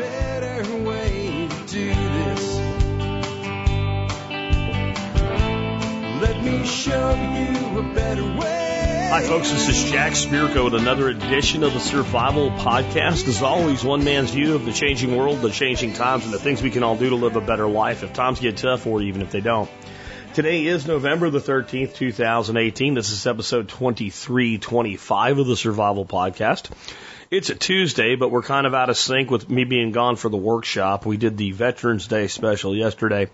better way to do this. Let me show you a better way. Hi, folks. This is Jack Spirko with another edition of the Survival Podcast. As always, one man's view of the changing world, the changing times, and the things we can all do to live a better life if times get tough or even if they don't. Today is November the 13th, 2018. This is episode 2325 of the Survival Podcast. It's a Tuesday, but we're kind of out of sync with me being gone for the workshop. We did the Veterans Day special yesterday.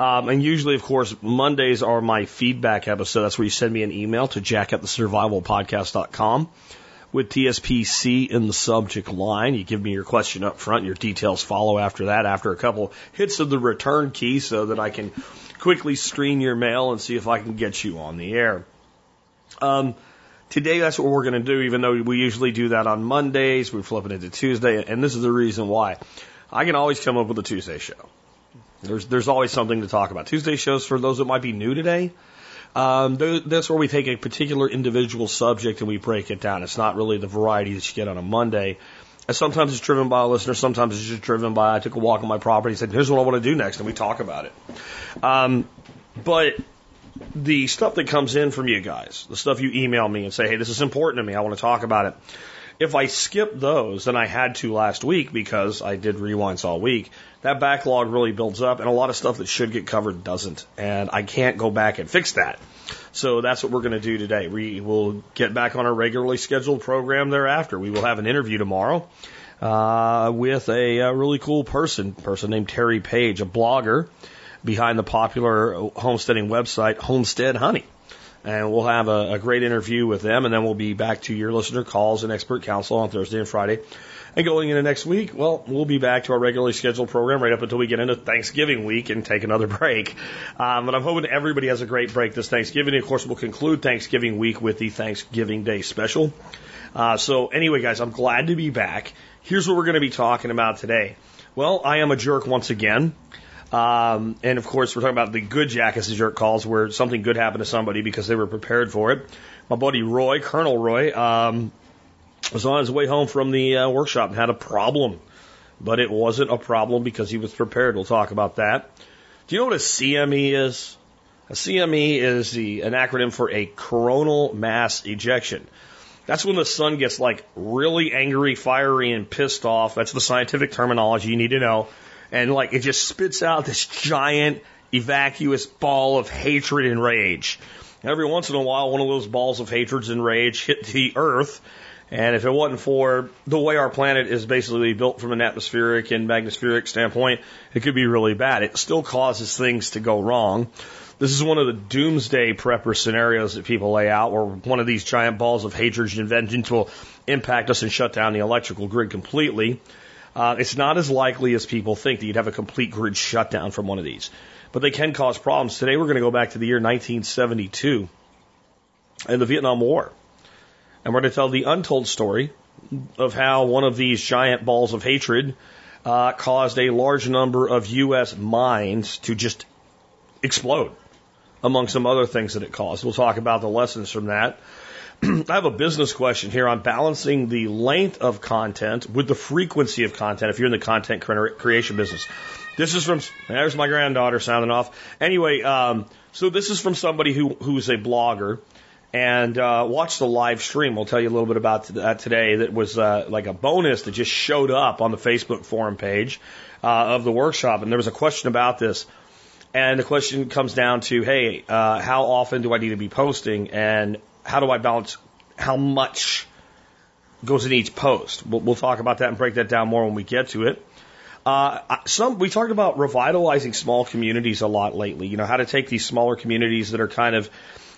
Um, and usually, of course, Mondays are my feedback episode. That's where you send me an email to jack at the survivalpodcast.com with TSPC in the subject line. You give me your question up front. Your details follow after that, after a couple hits of the return key so that I can quickly screen your mail and see if I can get you on the air. Um, today, that's what we're going to do, even though we usually do that on Mondays. We flip it into Tuesday, and this is the reason why. I can always come up with a Tuesday show. There's, there's always something to talk about. Tuesday shows, for those that might be new today, um, that's where we take a particular individual subject and we break it down. It's not really the variety that you get on a Monday. And sometimes it's driven by a listener. Sometimes it's just driven by I took a walk on my property and said, "Here's what I want to do next," and we talk about it. Um, but the stuff that comes in from you guys, the stuff you email me and say, "Hey, this is important to me. I want to talk about it." If I skip those, and I had to last week because I did rewinds all week, that backlog really builds up, and a lot of stuff that should get covered doesn't, and I can't go back and fix that. So that's what we're going to do today. We will get back on our regularly scheduled program thereafter. We will have an interview tomorrow uh, with a, a really cool person, person named Teri Page, a blogger behind the popular homesteading website Homestead Honey. And we'll have a, a great interview with them, and then we'll be back to your listener calls and expert counsel on Thursday and Friday. And going into next week, well, we'll be back to our regularly scheduled program right up until we get into Thanksgiving week and take another break. Um, but I'm hoping everybody has a great break this Thanksgiving. And of course, we'll conclude Thanksgiving week with the Thanksgiving Day special. Uh, so anyway, guys, I'm glad to be back. Here's what we're going to be talking about today. Well, I am a jerk once again. Um, and of course, we're talking about the good jackass jerk calls where something good happened to somebody because they were prepared for it. My buddy Roy, Colonel Roy, um, was on his way home from the uh, workshop and had a problem. But it wasn't a problem because he was prepared. We'll talk about that. Do you know what a CME is? A CME is the, an acronym for a coronal mass ejection. That's when the sun gets like really angry, fiery, and pissed off. That's the scientific terminology you need to know and like it just spits out this giant evacuous ball of hatred and rage. Every once in a while, one of those balls of hatred and rage hit the earth. And if it wasn't for the way our planet is basically built from an atmospheric and magnetospheric standpoint, it could be really bad. It still causes things to go wrong. This is one of the doomsday prepper scenarios that people lay out where one of these giant balls of hatred and vengeance will impact us and shut down the electrical grid completely. Uh, it's not as likely as people think that you'd have a complete grid shutdown from one of these, but they can cause problems. Today we're going to go back to the year 1972 and the Vietnam War. And we're going to tell the untold story of how one of these giant balls of hatred uh, caused a large number of U.S. mines to just explode, among some other things that it caused. We'll talk about the lessons from that. I have a business question here on balancing the length of content with the frequency of content if you're in the content creation business. This is from, there's my granddaughter sounding off. Anyway, um, so this is from somebody who, who's a blogger and uh, watch the live stream. We'll tell you a little bit about that today. That was uh, like a bonus that just showed up on the Facebook forum page uh, of the workshop. And there was a question about this. And the question comes down to, hey, uh, how often do I need to be posting? And how do I balance how much goes in each post? We'll, we'll talk about that and break that down more when we get to it. Uh, some we talked about revitalizing small communities a lot lately. You know how to take these smaller communities that are kind of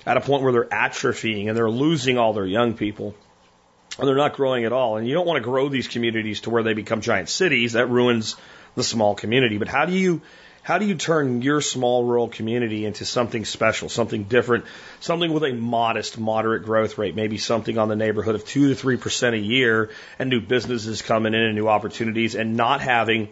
at a point where they're atrophying and they're losing all their young people and they're not growing at all. And you don't want to grow these communities to where they become giant cities. That ruins the small community. But how do you how do you turn your small rural community into something special, something different, something with a modest, moderate growth rate, maybe something on the neighborhood of two to three percent a year, and new businesses coming in and new opportunities, and not having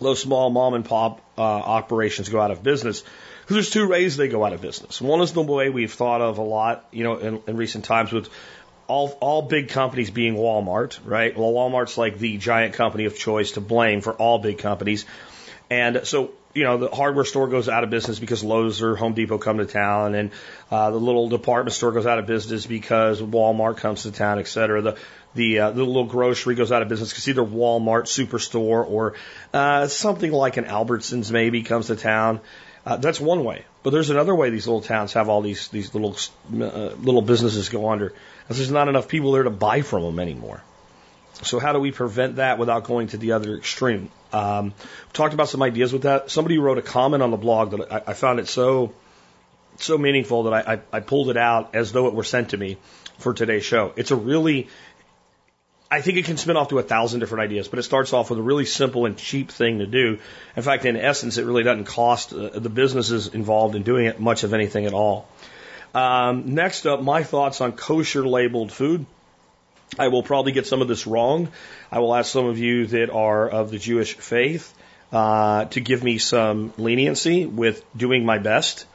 those small mom and pop uh, operations go out of business? Because there's two ways they go out of business. One is the way we've thought of a lot, you know, in, in recent times with all all big companies being Walmart, right? Well, Walmart's like the giant company of choice to blame for all big companies, and so you know, the hardware store goes out of business because Lowe's or Home Depot come to town, and uh, the little department store goes out of business because Walmart comes to town, et cetera. The the, uh, the little grocery goes out of business because either Walmart Superstore or uh, something like an Albertsons maybe comes to town. Uh, that's one way, but there's another way these little towns have all these these little uh, little businesses go under. Because there's not enough people there to buy from them anymore. So how do we prevent that without going to the other extreme? Um, talked about some ideas with that. Somebody wrote a comment on the blog that I, I found it so so meaningful that I, I, I pulled it out as though it were sent to me for today's show. It's a really I think it can spin off to a thousand different ideas, but it starts off with a really simple and cheap thing to do. In fact, in essence, it really doesn't cost uh, the businesses involved in doing it much of anything at all. Um, next up, my thoughts on kosher labeled food. I will probably get some of this wrong. I will ask some of you that are of the Jewish faith uh, to give me some leniency with doing my best.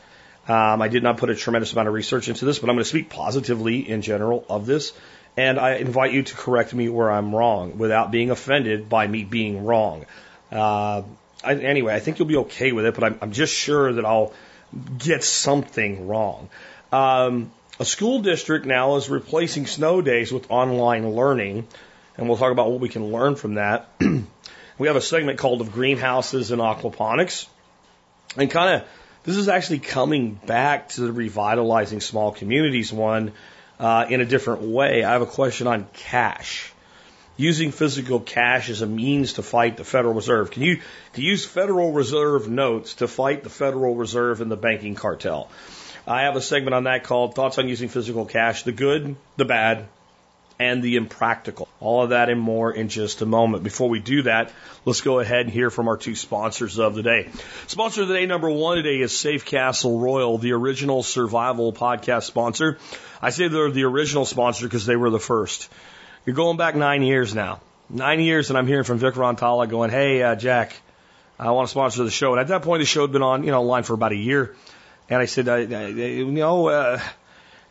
Um, I did not put a tremendous amount of research into this, but I'm going to speak positively in general of this. And I invite you to correct me where I'm wrong without being offended by me being wrong. Uh, I, anyway, I think you'll be okay with it, but I'm, I'm just sure that I'll get something wrong. Um, a school district now is replacing snow days with online learning, and we'll talk about what we can learn from that. we have a segment called of greenhouses and aquaponics, and kind of this is actually coming back to the revitalizing small communities one uh, in a different way. I have a question on cash. Using physical cash as a means to fight the Federal Reserve. Can you, can you use Federal Reserve notes to fight the Federal Reserve and the banking cartel? I have a segment on that called Thoughts on Using Physical Cash, the good, the bad, and the impractical. All of that and more in just a moment. Before we do that, let's go ahead and hear from our two sponsors of the day. Sponsor of the day number one today is Safe Castle Royal, the original survival podcast sponsor. I say they're the original sponsor because they were the first. You're going back nine years now. Nine years, and I'm hearing from Vic Rantala going, "Hey, uh, Jack, I want to sponsor the show." And at that point, the show had been on, you know, line for about a year. And I said, I, I, you know, uh,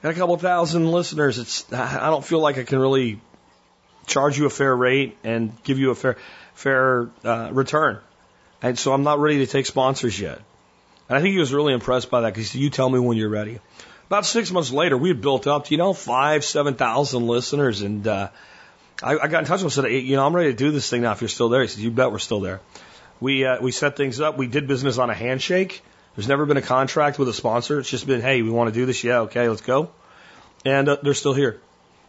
got a couple thousand listeners. It's I don't feel like I can really charge you a fair rate and give you a fair fair uh, return. And so I'm not ready to take sponsors yet. And I think he was really impressed by that because he said, "You tell me when you're ready." About six months later, we had built up, you know, five, seven thousand listeners, and uh, I, I got in touch with him and said, "You know, I'm ready to do this thing now. If you're still there," he said, "You bet we're still there." We uh, we set things up. We did business on a handshake. There's never been a contract with a sponsor. It's just been, hey, we want to do this. Yeah, okay, let's go. And uh, they're still here.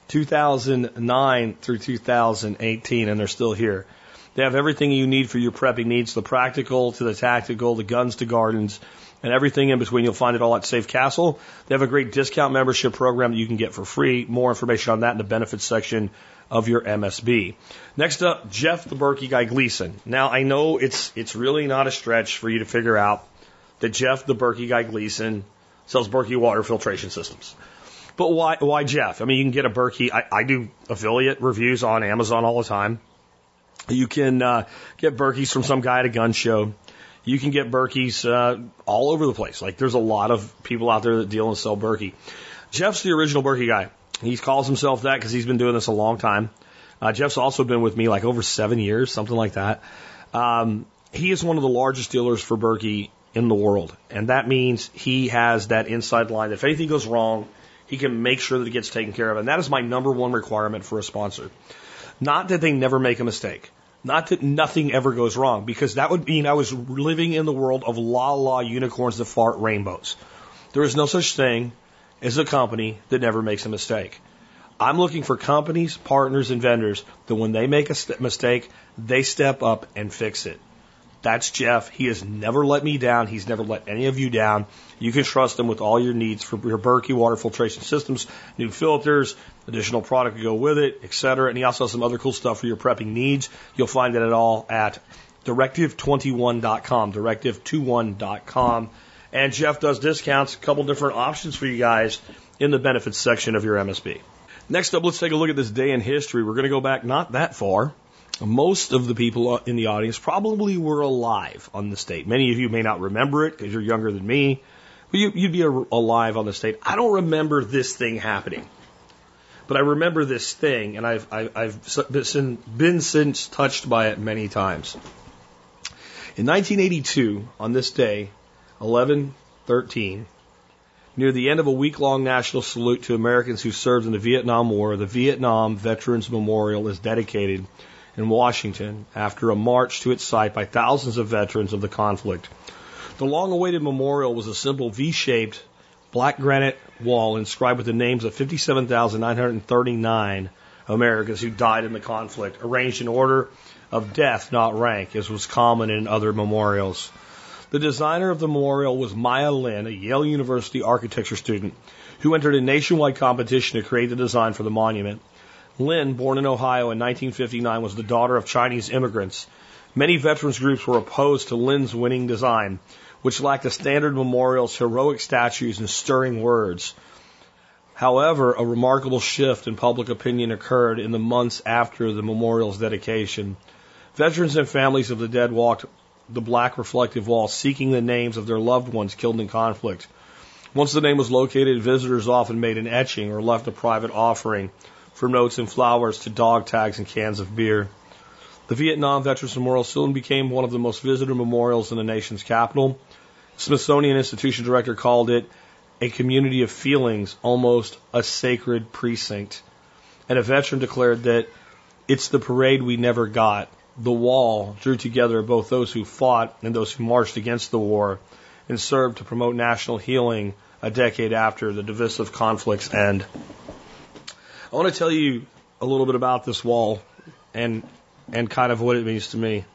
2009 through 2018, and they're still here. They have everything you need for your prepping needs, the practical to the tactical, the guns to gardens, and everything in between. You'll find it all at Safe Castle. They have a great discount membership program that you can get for free. More information on that in the benefits section of your MSB. Next up, Jeff the Berkey guy Gleason. Now I know it's it's really not a stretch for you to figure out that Jeff, the Berkey guy Gleason, sells Berkey water filtration systems. But why, why Jeff? I mean, you can get a Berkey. I, I do affiliate reviews on Amazon all the time. You can uh, get Berkeys from some guy at a gun show. You can get Berkeys uh, all over the place. Like there's a lot of people out there that deal and sell Berkey. Jeff's the original Berkey guy. He calls himself that because he's been doing this a long time. Uh, Jeff's also been with me like over seven years, something like that. Um, he is one of the largest dealers for Berkey in the world. And that means he has that inside line. If anything goes wrong, he can make sure that it gets taken care of. And that is my number one requirement for a sponsor. Not that they never make a mistake. Not that nothing ever goes wrong, because that would mean I was living in the world of la la unicorns that fart rainbows. There is no such thing as a company that never makes a mistake. I'm looking for companies, partners, and vendors that when they make a mistake, they step up and fix it. That's Jeff. He has never let me down. He's never let any of you down. You can trust him with all your needs for your Berkey water filtration systems, new filters, additional product to go with it, etc. And he also has some other cool stuff for your prepping needs. You'll find it all at directive21.com, directive21.com. And Jeff does discounts, a couple different options for you guys in the benefits section of your MSB. Next up, let's take a look at this day in history. We're going to go back not that far, most of the people in the audience probably were alive on the state. Many of you may not remember it because you're younger than me, but you, would be alive on the state. I don't remember this thing happening. But I remember this thing, and I've, I've, I've been, been since touched by it many times. In 1982, on this day, 1113, near the end of a week long national salute to Americans who served in the Vietnam War, the Vietnam Veterans Memorial is dedicated in Washington after a march to its site by thousands of veterans of the conflict. The long awaited memorial was a simple V shaped black granite wall inscribed with the names of 57,939 Americans who died in the conflict, arranged in order of death, not rank, as was common in other memorials. The designer of the memorial was Maya Lin, a Yale University architecture student, who entered a nationwide competition to create the design for the monument. Lin, born in Ohio in 1959, was the daughter of Chinese immigrants. Many veterans groups were opposed to Lin's winning design, which lacked the standard memorial's heroic statues and stirring words. However, a remarkable shift in public opinion occurred in the months after the memorial's dedication. Veterans and families of the dead walked the black reflective wall seeking the names of their loved ones killed in conflict. Once the name was located, visitors often made an etching or left a private offering from notes and flowers to dog tags and cans of beer. The Vietnam Veterans Memorial soon became one of the most visited memorials in the nation's capital. Smithsonian Institution director called it a community of feelings, almost a sacred precinct. And a veteran declared that it's the parade we never got. The wall drew together both those who fought and those who marched against the war and served to promote national healing a decade after the divisive conflict's end. I want to tell you a little bit about this wall and and kind of what it means to me.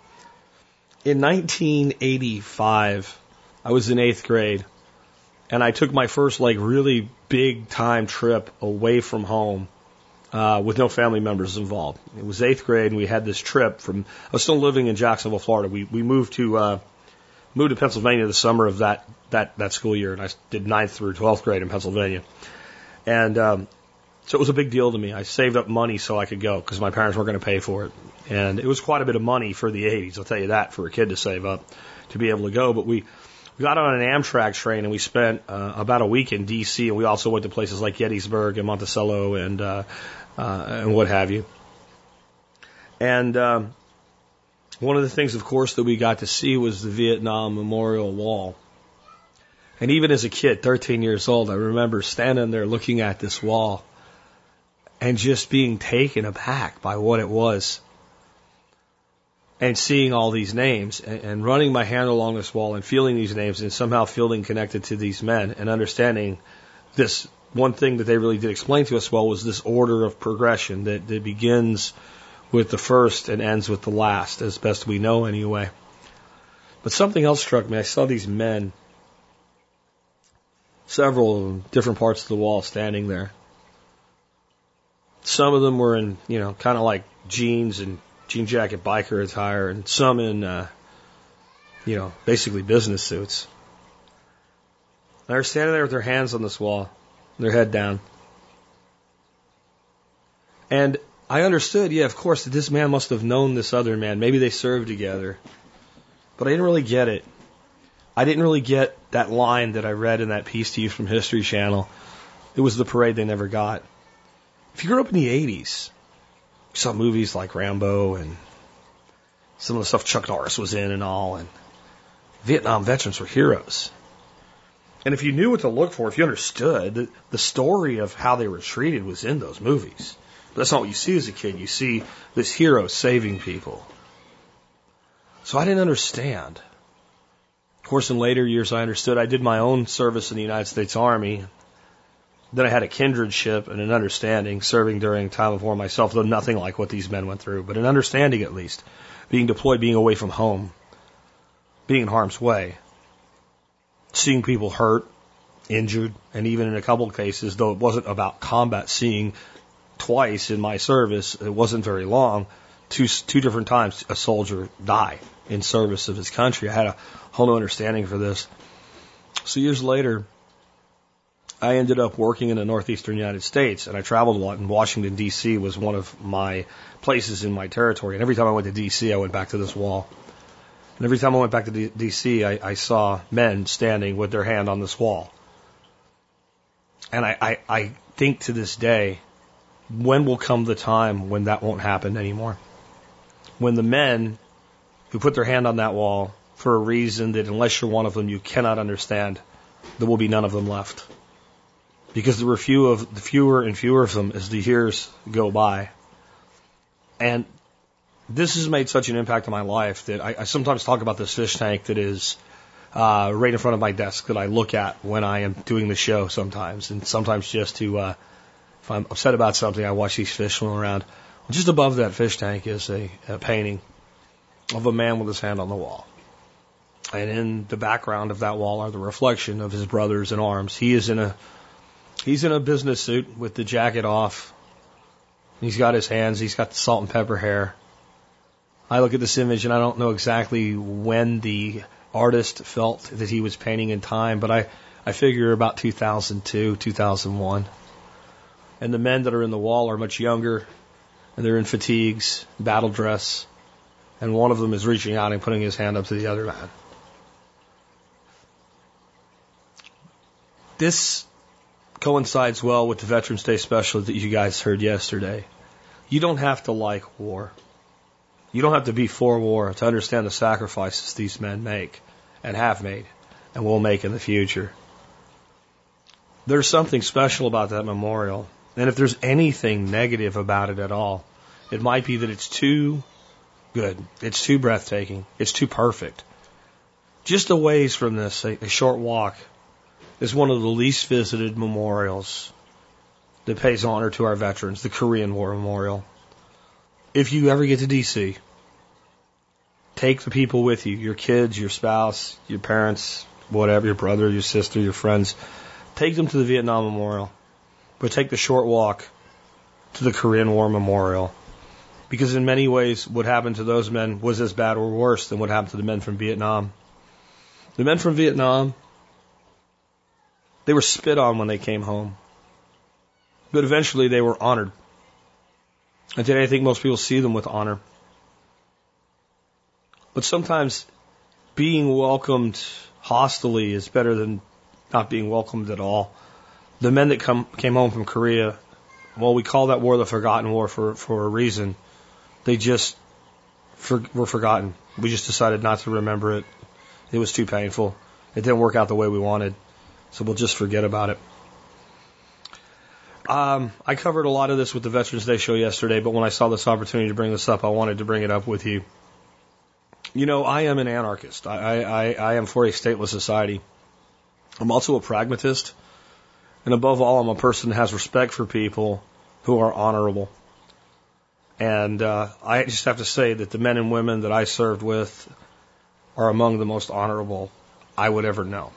In 1985, I was in eighth grade, and I took my first like really big time trip away from home uh, with no family members involved. It was eighth grade, and we had this trip from. I was still living in Jacksonville, Florida. We we moved to uh, moved to Pennsylvania the summer of that that that school year, and I did ninth through twelfth grade in Pennsylvania. And um, so it was a big deal to me. I saved up money so I could go because my parents weren't going to pay for it. And it was quite a bit of money for the 80s, I'll tell you that, for a kid to save up to be able to go. But we, we got on an Amtrak train and we spent uh, about a week in D.C. and we also went to places like Gettysburg and Monticello and, uh, uh, and what have you. And um, one of the things, of course, that we got to see was the Vietnam Memorial Wall. And even as a kid, 13 years old, I remember standing there looking at this wall and just being taken aback by what it was and seeing all these names and, and, running my hand along this wall and feeling these names and somehow feeling connected to these men and understanding this one thing that they really did explain to us well was this order of progression that, that begins with the first and ends with the last, as best we know anyway. But something else struck me. I saw these men, several different parts of the wall standing there. Some of them were in, you know, kind of like jeans and jean jacket biker attire, and some in, uh, you know, basically business suits. And they're standing there with their hands on this wall, their head down. And I understood, yeah, of course, that this man must have known this other man. Maybe they served together. But I didn't really get it. I didn't really get that line that I read in that piece to you from History Channel. It was the parade they never got. If you grew up in the 80s, you saw movies like Rambo and some of the stuff Chuck Norris was in and all, and Vietnam veterans were heroes. And if you knew what to look for, if you understood, the, the story of how they were treated was in those movies. But that's not what you see as a kid. You see this hero saving people. So I didn't understand. Of course, in later years, I understood. I did my own service in the United States Army. Then I had a kindredship and an understanding, serving during time of war myself, though nothing like what these men went through, but an understanding at least. Being deployed, being away from home, being in harm's way, seeing people hurt, injured, and even in a couple of cases, though it wasn't about combat, seeing twice in my service, it wasn't very long, two, two different times a soldier die in service of his country. I had a whole new understanding for this. So years later, I ended up working in the northeastern United States, and I traveled a lot. And Washington D.C. was one of my places in my territory. And every time I went to D.C., I went back to this wall. And every time I went back to D.C., I, I saw men standing with their hand on this wall. And I, I, I think to this day, when will come the time when that won't happen anymore? When the men who put their hand on that wall for a reason that unless you're one of them, you cannot understand, there will be none of them left. Because there were few of the fewer and fewer of them as the years go by. And this has made such an impact on my life that I, I sometimes talk about this fish tank that is uh, right in front of my desk that I look at when I am doing the show sometimes, and sometimes just to uh, if I'm upset about something, I watch these fish swim around. Just above that fish tank is a, a painting of a man with his hand on the wall. And in the background of that wall are the reflection of his brothers in arms. He is in a he's in a business suit with the jacket off. He's got his hands, he's got the salt and pepper hair. I look at this image and I don't know exactly when the artist felt that he was painting in time, but I, I figure about 2002, 2001. And the men that are in the wall are much younger, and they're in fatigues, battle dress, and one of them is reaching out and putting his hand up to the other man. This coincides well with the Veterans Day special that you guys heard yesterday. You don't have to like war. You don't have to be for war to understand the sacrifices these men make and have made and will make in the future. There's something special about that memorial. And if there's anything negative about it at all, it might be that it's too good. It's too breathtaking. It's too perfect. Just a ways from this, a, short walk, is one of the least visited memorials that pays honor to our veterans, the Korean War Memorial. If you ever get to DC, take the people with you, your kids, your spouse, your parents, whatever, your brother, your sister, your friends. Take them to the Vietnam Memorial, but take the short walk to the Korean War Memorial. Because in many ways, what happened to those men was as bad or worse than what happened to the men from Vietnam. The men from Vietnam, they were spit on when they came home. But eventually they were honored. And today I think most people see them with honor. But sometimes being welcomed hostily is better than not being welcomed at all. The men that come came home from Korea, well, we call that war the Forgotten War for for a reason. They just for, were forgotten. We just decided not to remember it. It was too painful. It didn't work out the way we wanted, so we'll just forget about it. Um, I covered a lot of this with the Veterans Day show yesterday, but when I saw this opportunity to bring this up, I wanted to bring it up with you. You know, I am an anarchist. I, I, I am for a stateless society. I'm also a pragmatist. And above all, I'm a person that has respect for people who are honorable. And uh, I just have to say that the men and women that I served with are among the most honorable I would ever know.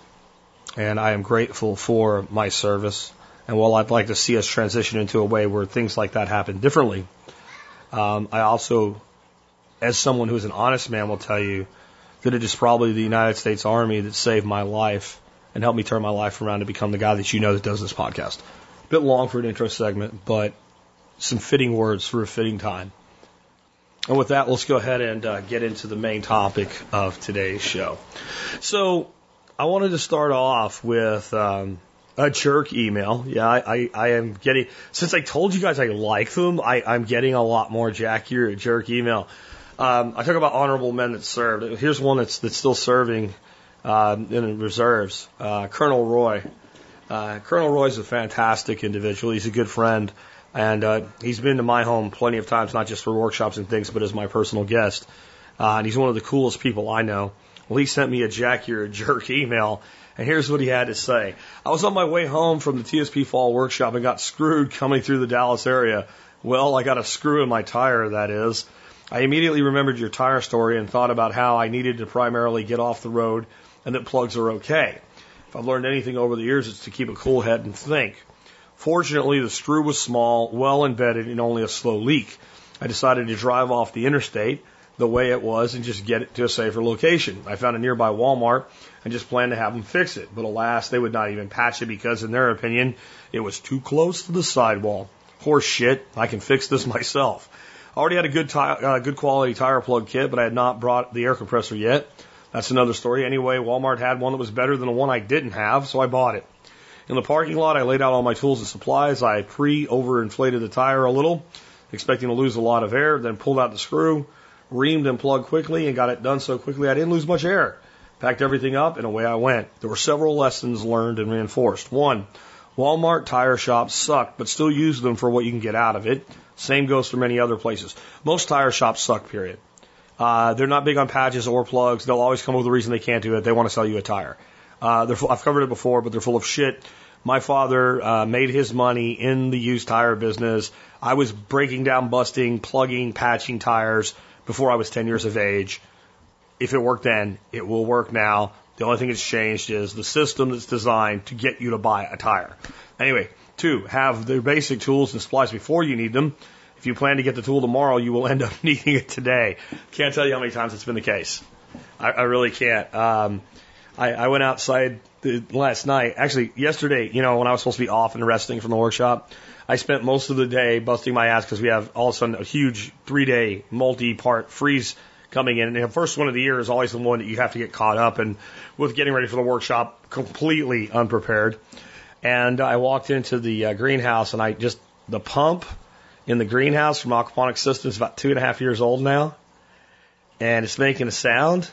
And I am grateful for my service. And while I'd like to see us transition into a way where things like that happen differently, um, I also, as someone who's an honest man, will tell you that it is probably the United States Army that saved my life and helped me turn my life around to become the guy that you know that does this podcast. A bit long for an intro segment, but some fitting words for a fitting time. And with that, let's go ahead and uh, get into the main topic of today's show. So, I wanted to start off with um, a jerk email. Yeah, I, I, I, am getting, since I told you guys I like them, I, I'm getting a lot more Jack, you're jerk email. Um, I talk about honorable men that served. Here's one that's, that's still serving uh, in reserves. Uh, Colonel Roy. Uh, Colonel Roy is a fantastic individual. He's a good friend, and uh, he's been to my home plenty of times, not just for workshops and things, but as my personal guest. Uh, and he's one of the coolest people I know. Well, he sent me a Jack, you're a jerk email, and here's what he had to say. I was on my way home from the TSP Fall Workshop and got screwed coming through the Dallas area. Well, I got a screw in my tire, that is. I immediately remembered your tire story and thought about how I needed to primarily get off the road and that plugs are okay. If I've learned anything over the years, it's to keep a cool head and think. Fortunately, the screw was small, well embedded, and only a slow leak. I decided to drive off the interstate the way it was and just get it to a safer location. I found a nearby Walmart and just planned to have them fix it. But alas, they would not even patch it because, in their opinion, it was too close to the sidewall. Horse shit, I can fix this myself. I already had a good, uh, good quality tire plug kit, but I had not brought the air compressor yet. That's another story. Anyway, Walmart had one that was better than the one I didn't have, so I bought it. In the parking lot, I laid out all my tools and supplies. I pre overinflated the tire a little, expecting to lose a lot of air, then pulled out the screw, reamed and plugged quickly, and got it done so quickly I didn't lose much air. Packed everything up, and away I went. There were several lessons learned and reinforced. One, Walmart tire shops suck, but still use them for what you can get out of it. Same goes for many other places. Most tire shops suck, period. Uh, they're not big on patches or plugs. They'll always come up with a reason they can't do it. They want to sell you a tire. Uh, full, I've covered it before, but they're full of shit. My father uh, made his money in the used tire business. I was breaking down, busting, plugging, patching tires before I was 10 years of age. If it worked then, it will work now. The only thing that's changed is the system that's designed to get you to buy a tire. Anyway, two, have the basic tools and supplies before you need them. If you plan to get the tool tomorrow, you will end up needing it today. Can't tell you how many times it's been the case. I, I really can't. Um, I, I went outside the, last night, actually yesterday, you know, when I was supposed to be off and resting from the workshop, I spent most of the day busting my ass because we have all of a sudden a huge three day multi part freeze coming in. And the first one of the year is always the one that you have to get caught up and with getting ready for the workshop completely unprepared. And I walked into the uh, greenhouse and I just, the pump in the greenhouse from Aquaponics Systems is about two and a half years old now. And it's making a sound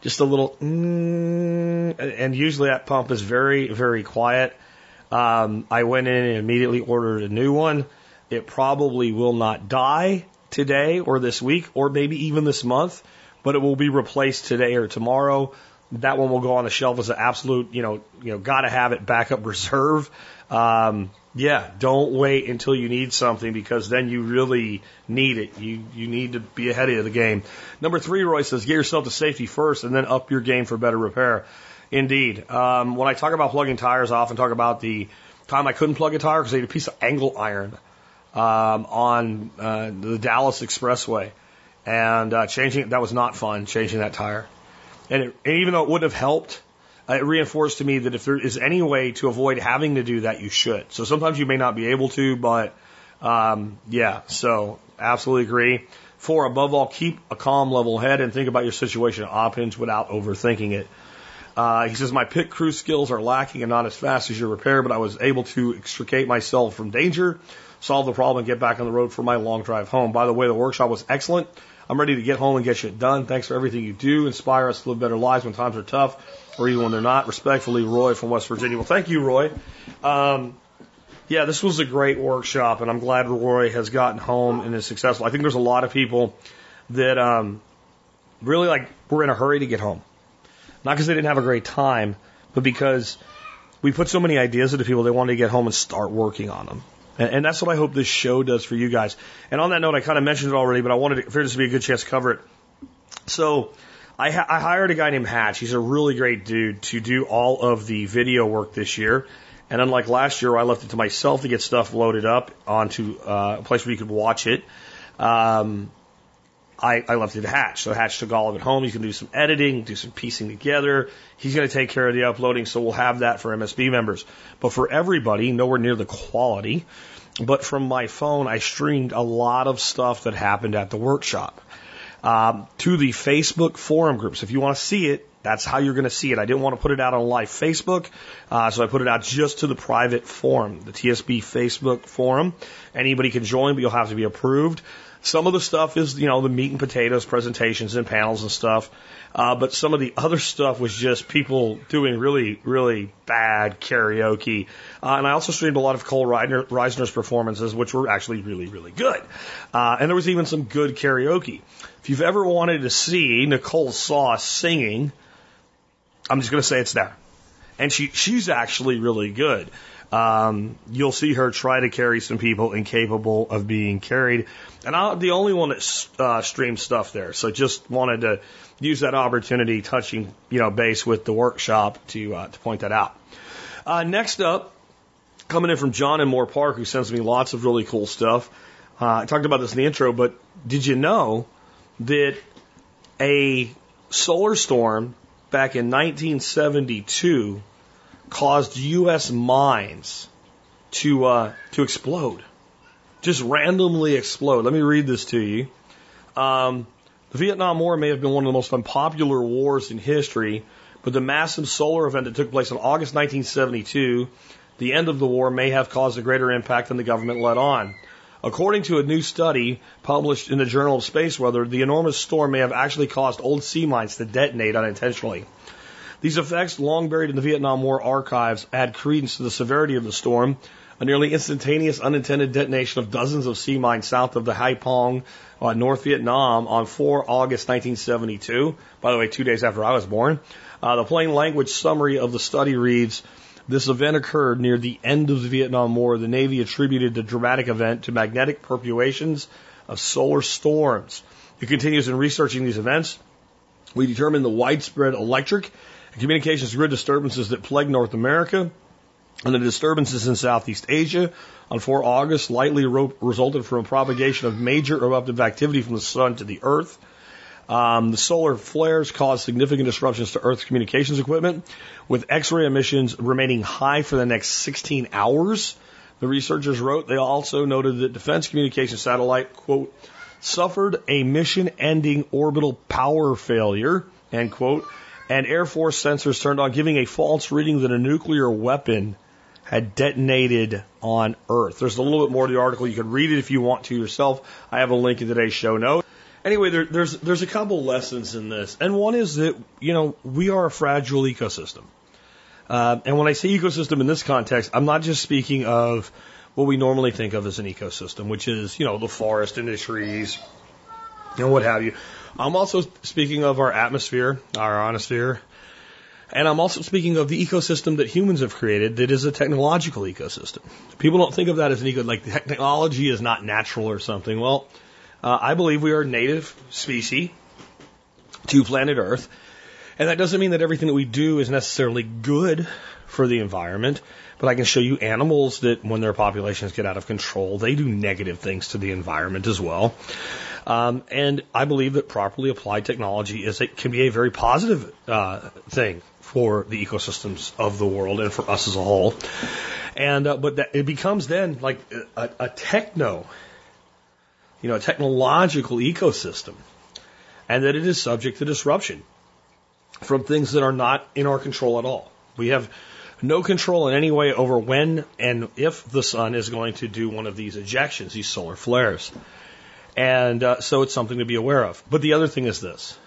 just a little, mm, and usually that pump is very, very quiet. Um, I went in and immediately ordered a new one. It probably will not die today or this week or maybe even this month, but it will be replaced today or tomorrow. That one will go on the shelf as an absolute, you know, you know, gotta have it backup reserve. Um, yeah, don't wait until you need something because then you really need it. You you need to be ahead of the game. Number three, Roy says, get yourself to safety first and then up your game for better repair. Indeed. Um, when I talk about plugging tires, I often talk about the time I couldn't plug a tire because I had a piece of angle iron um, on uh, the Dallas Expressway, and uh, changing that was not fun. Changing that tire, and, it, and even though it would have helped uh, it reinforced to me that if there is any way to avoid having to do that, you should. So sometimes you may not be able to, but um, yeah, so absolutely agree. Four, above all, keep a calm, level head and think about your situation at Oppinge without overthinking it. Uh, he says, my pit crew skills are lacking and not as fast as your repair, but I was able to extricate myself from danger, solve the problem, and get back on the road for my long drive home. By the way, the workshop was excellent. I'm ready to get home and get shit done. Thanks for everything you do. Inspire us to live better lives when times are tough or even when they're not. Respectfully, Roy from West Virginia. Well, thank you, Roy. Um, yeah, this was a great workshop, and I'm glad Roy has gotten home and is successful. I think there's a lot of people that um, really like were in a hurry to get home, not because they didn't have a great time, but because we put so many ideas into people they wanted to get home and start working on them. And, that's what I hope this show does for you guys. And on that note, I kind of mentioned it already, but I wanted to, for this to be a good chance to cover it. So I, ha- I hired a guy named Hatch. He's a really great dude to do all of the video work this year. And unlike last year, I left it to myself to get stuff loaded up onto uh, a place where you could watch it. Um, I, I left it to Hatch. So Hatch took all of it home. He's going to do some editing, do some piecing together. He's going to take care of the uploading. So we'll have that for MSB members. But for everybody, nowhere near the quality. But from my phone, I streamed a lot of stuff that happened at the workshop um, to the Facebook forum groups. If you want to see it, that's how you're going to see it. I didn't want to put it out on live Facebook, uh, so I put it out just to the private forum, the TSP Facebook forum. Anybody can join, but you'll have to be approved. Some of the stuff is, you know, the meat and potatoes presentations and panels and stuff. Uh, but some of the other stuff was just people doing really, really bad karaoke. Uh, and I also streamed a lot of Cole Reisner's performances, which were actually really, really good. Uh, and there was even some good karaoke. If you've ever wanted to see Nicole Sauce singing, I'm just going to say it's there. And she, she's actually really good. Um, you'll see her try to carry some people incapable of being carried. And I'm the only one that uh, streams stuff there. So just wanted to use that opportunity, touching you know base with the workshop to uh, to point that out. Uh, next up, coming in from John in Moore Park, who sends me lots of really cool stuff. Uh, I talked about this in the intro, but did you know that a solar storm back in 1972 caused U.S. mines to uh, to explode, just randomly explode. Let me read this to you. Um, the Vietnam War may have been one of the most unpopular wars in history, But the massive solar event that took place in August 1972, the end of the war, may have caused a greater impact than the government let on. According to a new study published in the Journal of Space Weather, the enormous storm may have actually caused old sea mines to detonate unintentionally. These effects, long buried in the Vietnam War archives, add credence to the severity of the storm. A nearly instantaneous unintended detonation of dozens of sea mines south of the Haiphong, uh, North Vietnam, on 4 August 1972. By the way, two days after I was born. Uh, the plain language summary of the study reads this event occurred near the end of the Vietnam War. The Navy attributed the dramatic event to magnetic perpetuations of solar storms. It continues in researching these events. We determined the widespread electric communications grid disturbances that plague North America and the disturbances in Southeast Asia on 4 August likely resulted from a propagation of major eruptive activity from the sun to the earth. Um, the solar flares caused significant disruptions to Earth's communications equipment, with X-ray emissions remaining high for the next 16 hours. The researchers wrote they also noted that defense communication satellite quote suffered a mission-ending orbital power failure end quote, and Air Force sensors turned on, giving a false reading that a nuclear weapon had detonated on Earth. There's a little bit more to the article. You can read it if you want to yourself. I have a link in today's show notes. Anyway, there, there's there's a couple lessons in this, and one is that you know we are a fragile ecosystem, uh, and when I say ecosystem in this context, I'm not just speaking of what we normally think of as an ecosystem, which is you know the forest and the trees, and what have you. I'm also speaking of our atmosphere, our ionosphere, and I'm also speaking of the ecosystem that humans have created that is a technological ecosystem. People don't think of that as an eco, like technology is not natural or something. Well, uh, I believe we are a native species to planet Earth. And that doesn't mean that everything that we do is necessarily good for the environment, but I can show you animals that when their populations get out of control, they do negative things to the environment as well. Um, and I believe that properly applied technology is it can be a very positive uh, thing for the ecosystems of the world and for us as a whole. And uh, but that, it becomes then like a, a techno you know, a technological ecosystem and that it is subject to disruption from things that are not in our control at all. We have no control in any way over when and if the sun is going to do one of these ejections, these solar flares. And uh, so it's something to be aware of. But the other thing is this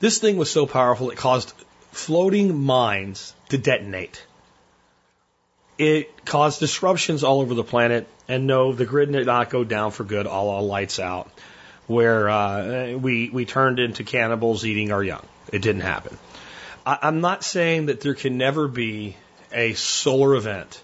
this thing was so powerful it caused floating mines to detonate. It caused disruptions all over the planet and no, the grid did not go down for good, all, all lights out, where uh, we, we turned into cannibals eating our young. It didn't happen. I, I'm not saying that there can never be a solar event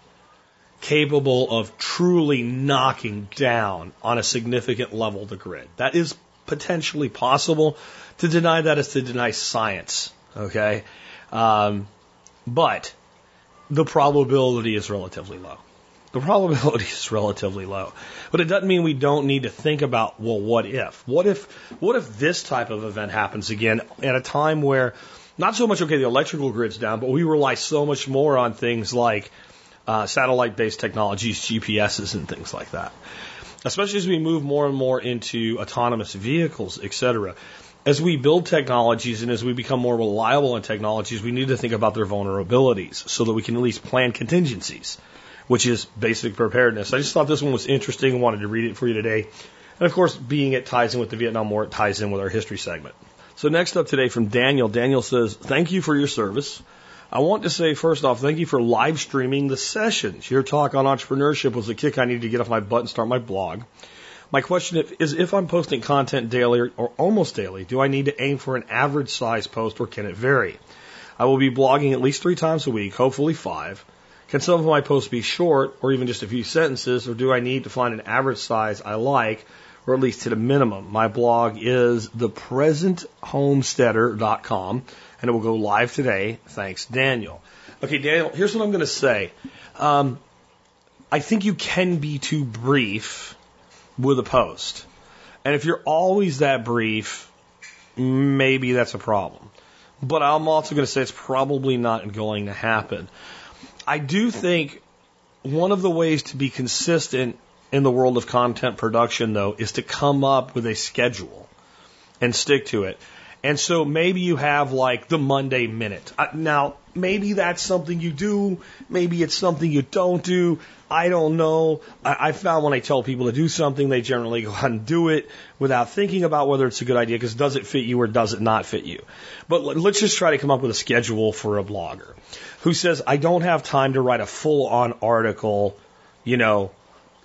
capable of truly knocking down on a significant level the grid. That is potentially possible. To deny that is to deny science. Okay? Um, but the probability is relatively low. The probability is relatively low. But it doesn't mean we don't need to think about, well, what if? What if, what if this type of event happens again at a time where not so much, okay, the electrical grid's down, but we rely so much more on things like uh, satellite based technologies, GPSs, and things like that. Especially as we move more and more into autonomous vehicles, et cetera. As we build technologies and as we become more reliable in technologies, we need to think about their vulnerabilities so that we can at least plan contingencies which is basic preparedness. I just thought this one was interesting and wanted to read it for you today. And of course, being it ties in with the Vietnam War, it ties in with our history segment. So next up today from Daniel. Daniel says, thank you for your service. I want to say first off, thank you for live streaming the sessions. Your talk on entrepreneurship was a kick I needed to get off my butt and start my blog. My question is if I'm posting content daily or almost daily, do I need to aim for an average size post or can it vary? I will be blogging at least three times a week, hopefully five. Can some of my posts be short or even just a few sentences, or do I need to find an average size I like, or at least hit a minimum? My blog is thepresenthomesteader.com, and it will go live today. Thanks, Daniel. Okay, Daniel, here's what I'm going to say. Um, I think you can be too brief with a post. And if you're always that brief, maybe that's a problem. But I'm also going to say it's probably not going to happen. I do think one of the ways to be consistent in the world of content production, though, is to come up with a schedule and stick to it. And so maybe you have like the Monday minute. Uh, now, maybe that's something you do. Maybe it's something you don't do. I don't know. I, found when I tell people to do something, they generally go out and do it without thinking about whether it's a good idea because does it fit you or does it not fit you? But let's just try to come up with a schedule for a blogger who says, I don't have time to write a full on article, you know,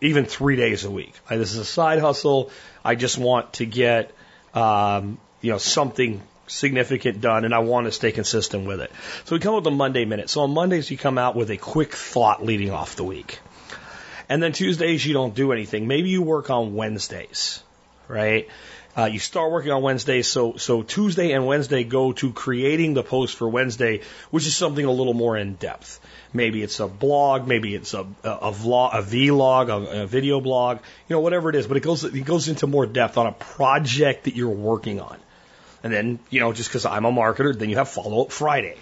even three days a week. This is a side hustle. I just want to get, um, you know, something significant done and I want to stay consistent with it. So we come up with a Monday minute. So on Mondays you come out with a quick thought leading off the week. And then Tuesdays you don't do anything. Maybe you work on Wednesdays, right? Uh, you start working on Wednesdays, so so Tuesday and Wednesday go to creating the post for Wednesday, which is something a little more in depth. Maybe it's a blog, maybe it's a a, a vlog, a vlog, a, a video blog, you know, whatever it is. But it goes it goes into more depth on a project that you're working on. And then, you know, just because I'm a marketer, then you have Follow Up Friday.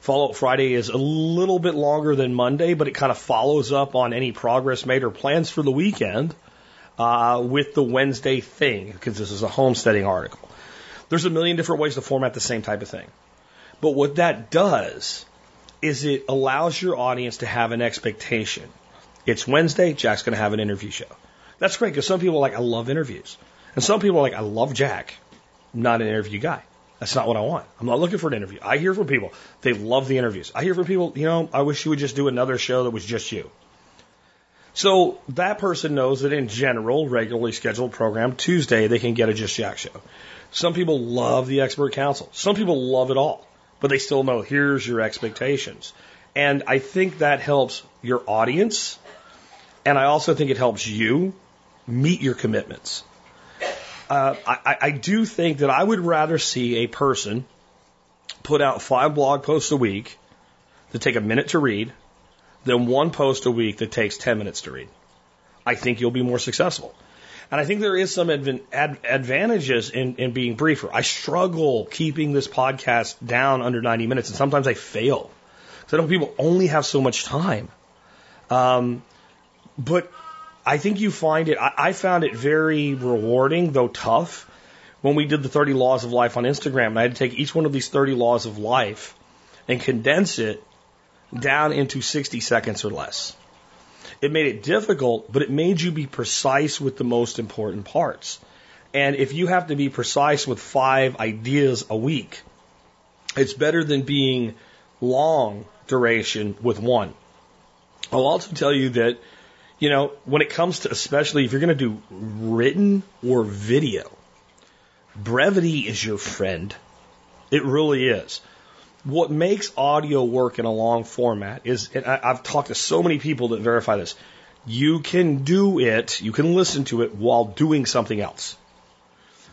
Follow Up Friday is a little bit longer than Monday, but it kind of follows up on any progress made or plans for the weekend uh, with the Wednesday thing, because this is a homesteading article. There's a million different ways to format the same type of thing. But what that does is it allows your audience to have an expectation. It's Wednesday, Jack's going to have an interview show. That's great because some people are like, I love interviews. And some people are like, I love Jack not an interview guy. That's not what I want. I'm not looking for an interview. I hear from people. They love the interviews. I hear from people, you know, I wish you would just do another show that was just you. So that person knows that in general, regularly scheduled program, Tuesday, they can get a Just Jack show. Some people love the expert council. Some people love it all, but they still know here's your expectations. And I think that helps your audience. And I also think it helps you meet your commitments. Uh, I, I do think that I would rather see a person put out five blog posts a week that take a minute to read than one post a week that takes 10 minutes to read. I think you'll be more successful. And I think there is some ad- advantages in, in being briefer. I struggle keeping this podcast down under 90 minutes, and sometimes I fail. Because I know people only have so much time. Um, but I think you find it, I, I found it very rewarding, though tough, when we did the 30 laws of life on Instagram. And I had to take each one of these 30 laws of life and condense it down into 60 seconds or less. It made it difficult, but it made you be precise with the most important parts. And if you have to be precise with five ideas a week, it's better than being long duration with one. I'll also tell you that you know, when it comes to, especially if you're going to do written or video, brevity is your friend. It really is. What makes audio work in a long format is, and I, I've talked to so many people that verify this, you can do it, you can listen to it while doing something else.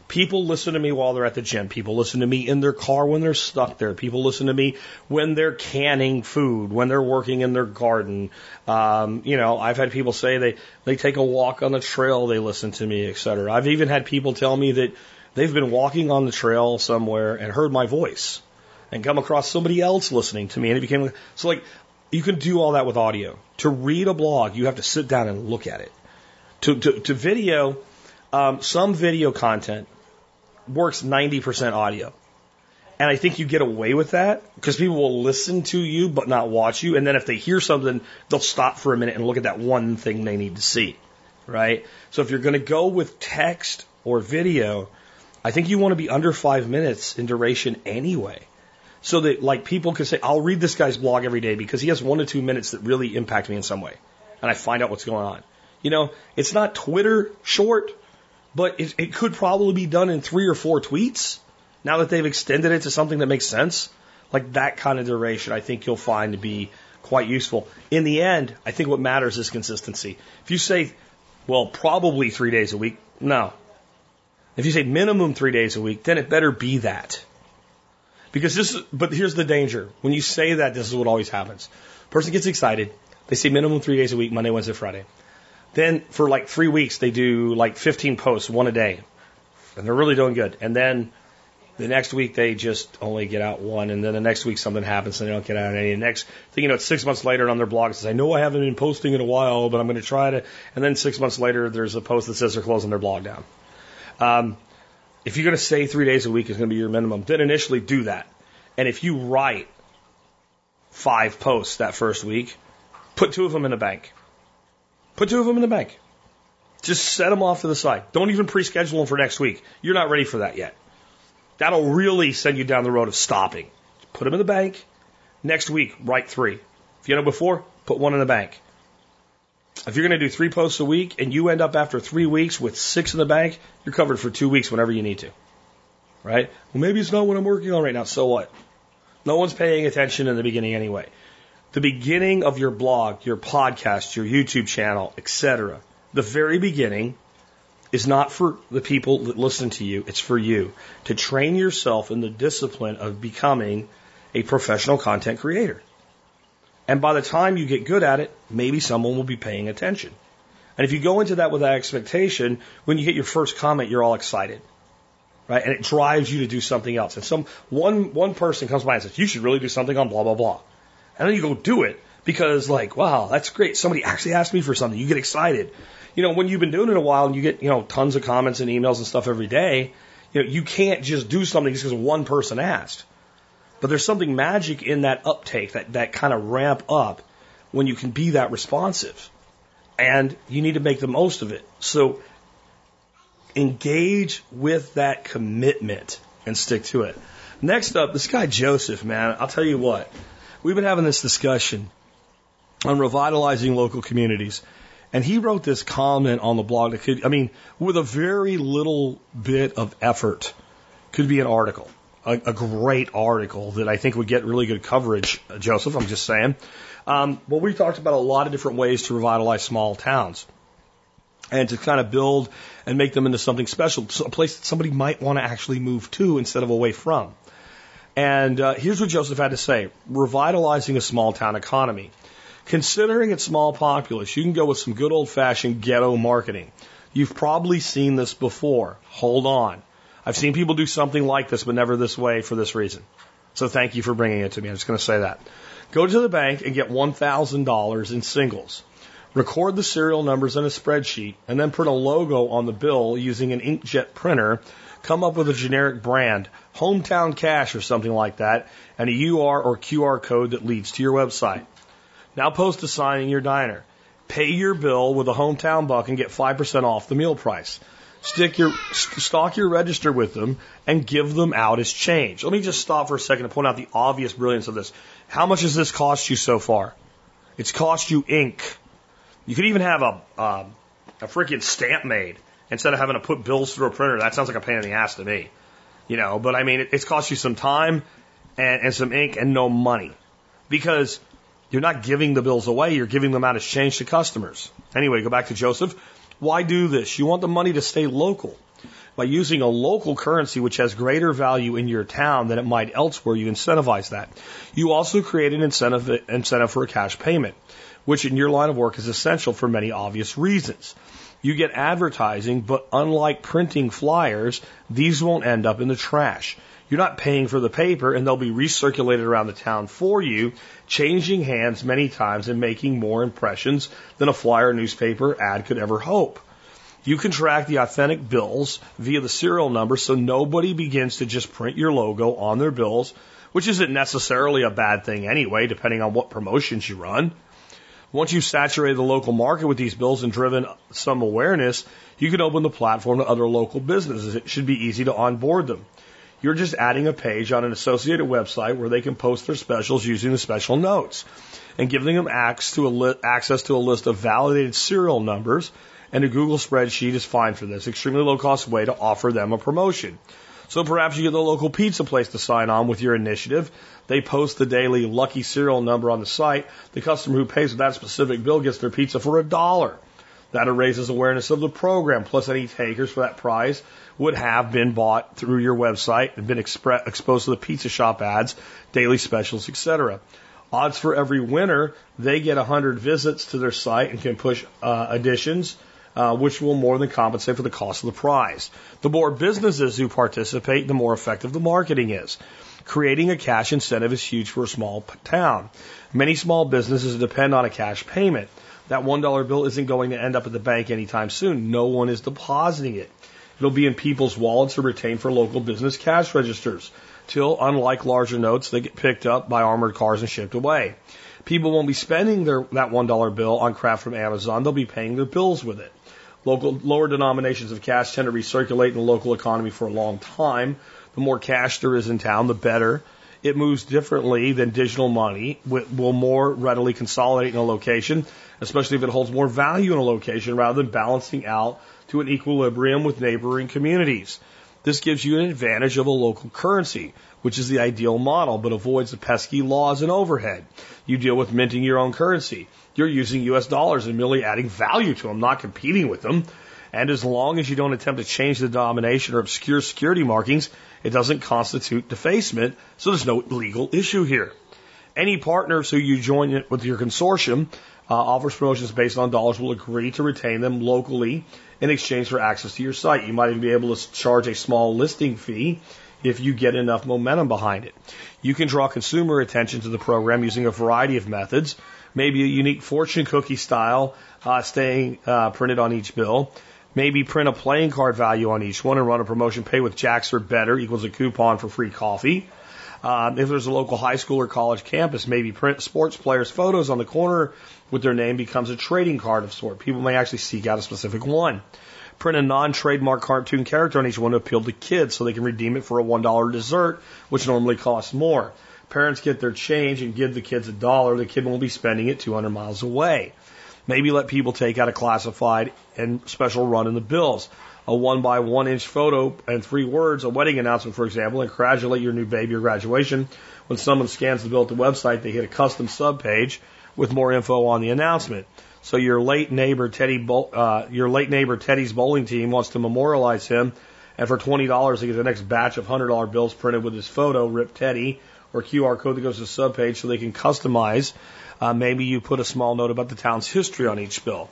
People listen to me while they're at the gym. People listen to me in their car when they're stuck there. People listen to me when they're canning food, when they're working in their garden. Um, you know, I've had people say they, they take a walk on the trail, they listen to me, et cetera. I've even had people tell me that they've been walking on the trail somewhere and heard my voice and come across somebody else listening to me and it became, so like, you can do all that with audio. To read a blog, you have to sit down and look at it. To, to, to video, um, some video content works 90% audio. And I think you get away with that because people will listen to you but not watch you. And then if they hear something, they'll stop for a minute and look at that one thing they need to see. Right? So if you're going to go with text or video, I think you want to be under five minutes in duration anyway. So that like people can say, I'll read this guy's blog every day because he has one to two minutes that really impact me in some way. And I find out what's going on. You know, it's not Twitter short but it, it could probably be done in three or four tweets now that they've extended it to something that makes sense. Like that kind of duration, I think you'll find to be quite useful. In the end, I think what matters is consistency. If you say, well, probably three days a week, no. If you say minimum three days a week, then it better be that. Because this, but here's the danger. When you say that, this is what always happens. Person gets excited. They say minimum three days a week, Monday, Wednesday, Friday. Then for like three weeks, they do like 15 posts, one a day. And they're really doing good. And then the next week, they just only get out one. And then the next week, something happens and they don't get out any. And next thing you know, it's six months later and on their blog, it says, I know I haven't been posting in a while, but I'm going to try to. And then six months later, there's a post that says they're closing their blog down. Um, If you're going to say three days a week is going to be your minimum, then initially do that. And if you write five posts that first week, put two of them in the bank. Put two of them in the bank. Just set them off to the side. Don't even pre-schedule them for next week. You're not ready for that yet. That'll really send you down the road of stopping. Put them in the bank. Next week, write three. If you know before, put one in the bank. If you're going to do three posts a week and you end up after three weeks with six in the bank, you're covered for two weeks whenever you need to. Right? Well, maybe it's not what I'm working on right now. So what? No one's paying attention in the beginning anyway. The beginning of your blog, your podcast, your YouTube channel, etc. The very beginning is not for the people that listen to you. It's for you to train yourself in the discipline of becoming a professional content creator. And by the time you get good at it, maybe someone will be paying attention. And if you go into that with that expectation, when you get your first comment, you're all excited. Right? And it drives you to do something else. And some one one person comes by and says, You should really do something on blah blah blah. And then you go do it because like, wow, that's great. Somebody actually asked me for something. You get excited. You know, when you've been doing it a while and you get, you know, tons of comments and emails and stuff every day, you know, you can't just do something just because one person asked. But there's something magic in that uptake, that, that kind of ramp up when you can be that responsive. And you need to make the most of it. So engage with that commitment and stick to it. Next up, this guy Joseph, man, I'll tell you what. We've been having this discussion on revitalizing local communities. And he wrote this comment on the blog that could, I mean, with a very little bit of effort, could be an article a, a great article that I think would get really good coverage, Joseph. I'm just saying. Um, well, we talked about a lot of different ways to revitalize small towns and to kind of build and make them into something special, a place that somebody might want to actually move to instead of away from. And uh, here's what Joseph had to say revitalizing a small town economy. Considering its small populace, you can go with some good old fashioned ghetto marketing. You've probably seen this before. Hold on. I've seen people do something like this, but never this way for this reason. So thank you for bringing it to me. I'm just going to say that. Go to the bank and get $1,000 in singles. Record the serial numbers in a spreadsheet and then put a logo on the bill using an inkjet printer. Come up with a generic brand, hometown cash or something like that, and a UR or QR code that leads to your website. Now post a sign in your diner. Pay your bill with a hometown buck and get 5% off the meal price stick your stock your register with them and give them out as change. Let me just stop for a second to point out the obvious brilliance of this. How much has this cost you so far? It's cost you ink. You could even have a a, a freaking stamp made instead of having to put bills through a printer. That sounds like a pain in the ass to me, you know. But I mean, it, it's cost you some time and, and some ink and no money because you're not giving the bills away. You're giving them out as change to customers. Anyway, go back to Joseph. Why do this? You want the money to stay local. By using a local currency which has greater value in your town than it might elsewhere, you incentivize that. You also create an incentive, incentive for a cash payment, which in your line of work is essential for many obvious reasons. You get advertising, but unlike printing flyers, these won't end up in the trash. You're not paying for the paper and they'll be recirculated around the town for you, changing hands many times and making more impressions than a flyer newspaper ad could ever hope. You can track the authentic bills via the serial number so nobody begins to just print your logo on their bills, which isn't necessarily a bad thing anyway, depending on what promotions you run. Once you've saturated the local market with these bills and driven some awareness, you can open the platform to other local businesses. It should be easy to onboard them. You're just adding a page on an associated website where they can post their specials using the special notes and giving them access to a, list of validated serial numbers. And a Google spreadsheet is fine for this. Extremely low cost way to offer them a promotion. So perhaps you get the local pizza place to sign on with your initiative. They post the daily lucky serial number on the site. The customer who pays with that specific bill gets their pizza for a dollar. That raises awareness of the program, plus any takers for that prize would have been bought through your website and been expre- exposed to the pizza shop ads, daily specials, etc. Odds for every winner, they get 100 visits to their site and can push uh, additions, uh, which will more than compensate for the cost of the prize. The more businesses who participate, the more effective the marketing is. Creating a cash incentive is huge for a small town. Many small businesses depend on a cash payment. That $1 bill isn't going to end up at the bank anytime soon. No one is depositing it. It'll be in people's wallets or retained for local business cash registers. Till, unlike larger notes, they get picked up by armored cars and shipped away. People won't be spending their, that $1 bill on crap from Amazon. They'll be paying their bills with it. Local, lower denominations of cash tend to recirculate in the local economy for a long time. The more cash there is in town, the better. It moves differently than digital money, will more readily consolidate in a location, especially if it holds more value in a location rather than balancing out to an equilibrium with neighboring communities. This gives you an advantage of a local currency, which is the ideal model, but avoids the pesky laws and overhead. You deal with minting your own currency. You're using US dollars and merely adding value to them, not competing with them. And as long as you don't attempt to change the denomination or obscure security markings, it doesn't constitute defacement, so there's no legal issue here. Any partners who you join with your consortium uh, offers promotions based on dollars will agree to retain them locally in exchange for access to your site. You might even be able to charge a small listing fee if you get enough momentum behind it. You can draw consumer attention to the program using a variety of methods, maybe a unique fortune cookie style uh, staying uh, printed on each bill. Maybe print a playing card value on each one and run a promotion. Pay with Jacks or better equals a coupon for free coffee. Um, if there's a local high school or college campus, maybe print sports players' photos on the corner with their name becomes a trading card of sort. People may actually seek out a specific one. Print a non-trademark cartoon character on each one to appeal to kids so they can redeem it for a $1 dessert, which normally costs more. Parents get their change and give the kids a dollar. The kid won't be spending it 200 miles away. Maybe let people take out a classified and special run in the bills. A one by one inch photo and three words, a wedding announcement, for example, and congratulate your new baby or graduation. When someone scans the bill at the website, they hit a custom sub page with more info on the announcement. So your late neighbor Teddy, uh, your late neighbor Teddy's bowling team wants to memorialize him, and for twenty dollars they get the next batch of hundred dollar bills printed with his photo, Rip Teddy, or QR code that goes to the sub page, so they can customize uh, maybe you put a small note about the town's history on each bill.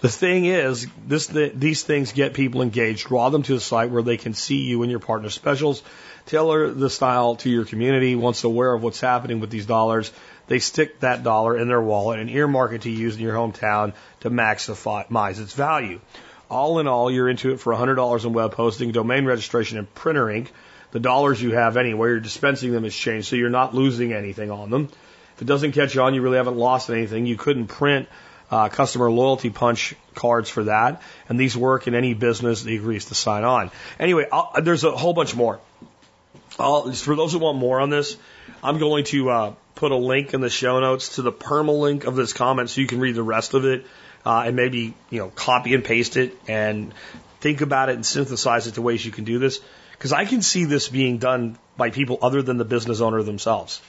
The thing is, this, the, these things get people engaged. Draw them to the site where they can see you and your partner specials. Tailor the style to your community. Once aware of what's happening with these dollars, they stick that dollar in their wallet and earmark it to use in your hometown to maximize its value. All in all, you're into it for $100 in web hosting, domain registration, and printer ink. The dollars you have anyway, you're dispensing them as change, so you're not losing anything on them. If it doesn't catch on, you really haven't lost anything. You couldn't print uh, customer loyalty punch cards for that, and these work in any business that agrees to sign on. Anyway, I'll, there's a whole bunch more. I'll, for those who want more on this, I'm going to uh, put a link in the show notes to the permalink of this comment so you can read the rest of it uh, and maybe you know copy and paste it and think about it and synthesize it to ways you can do this because I can see this being done by people other than the business owner themselves.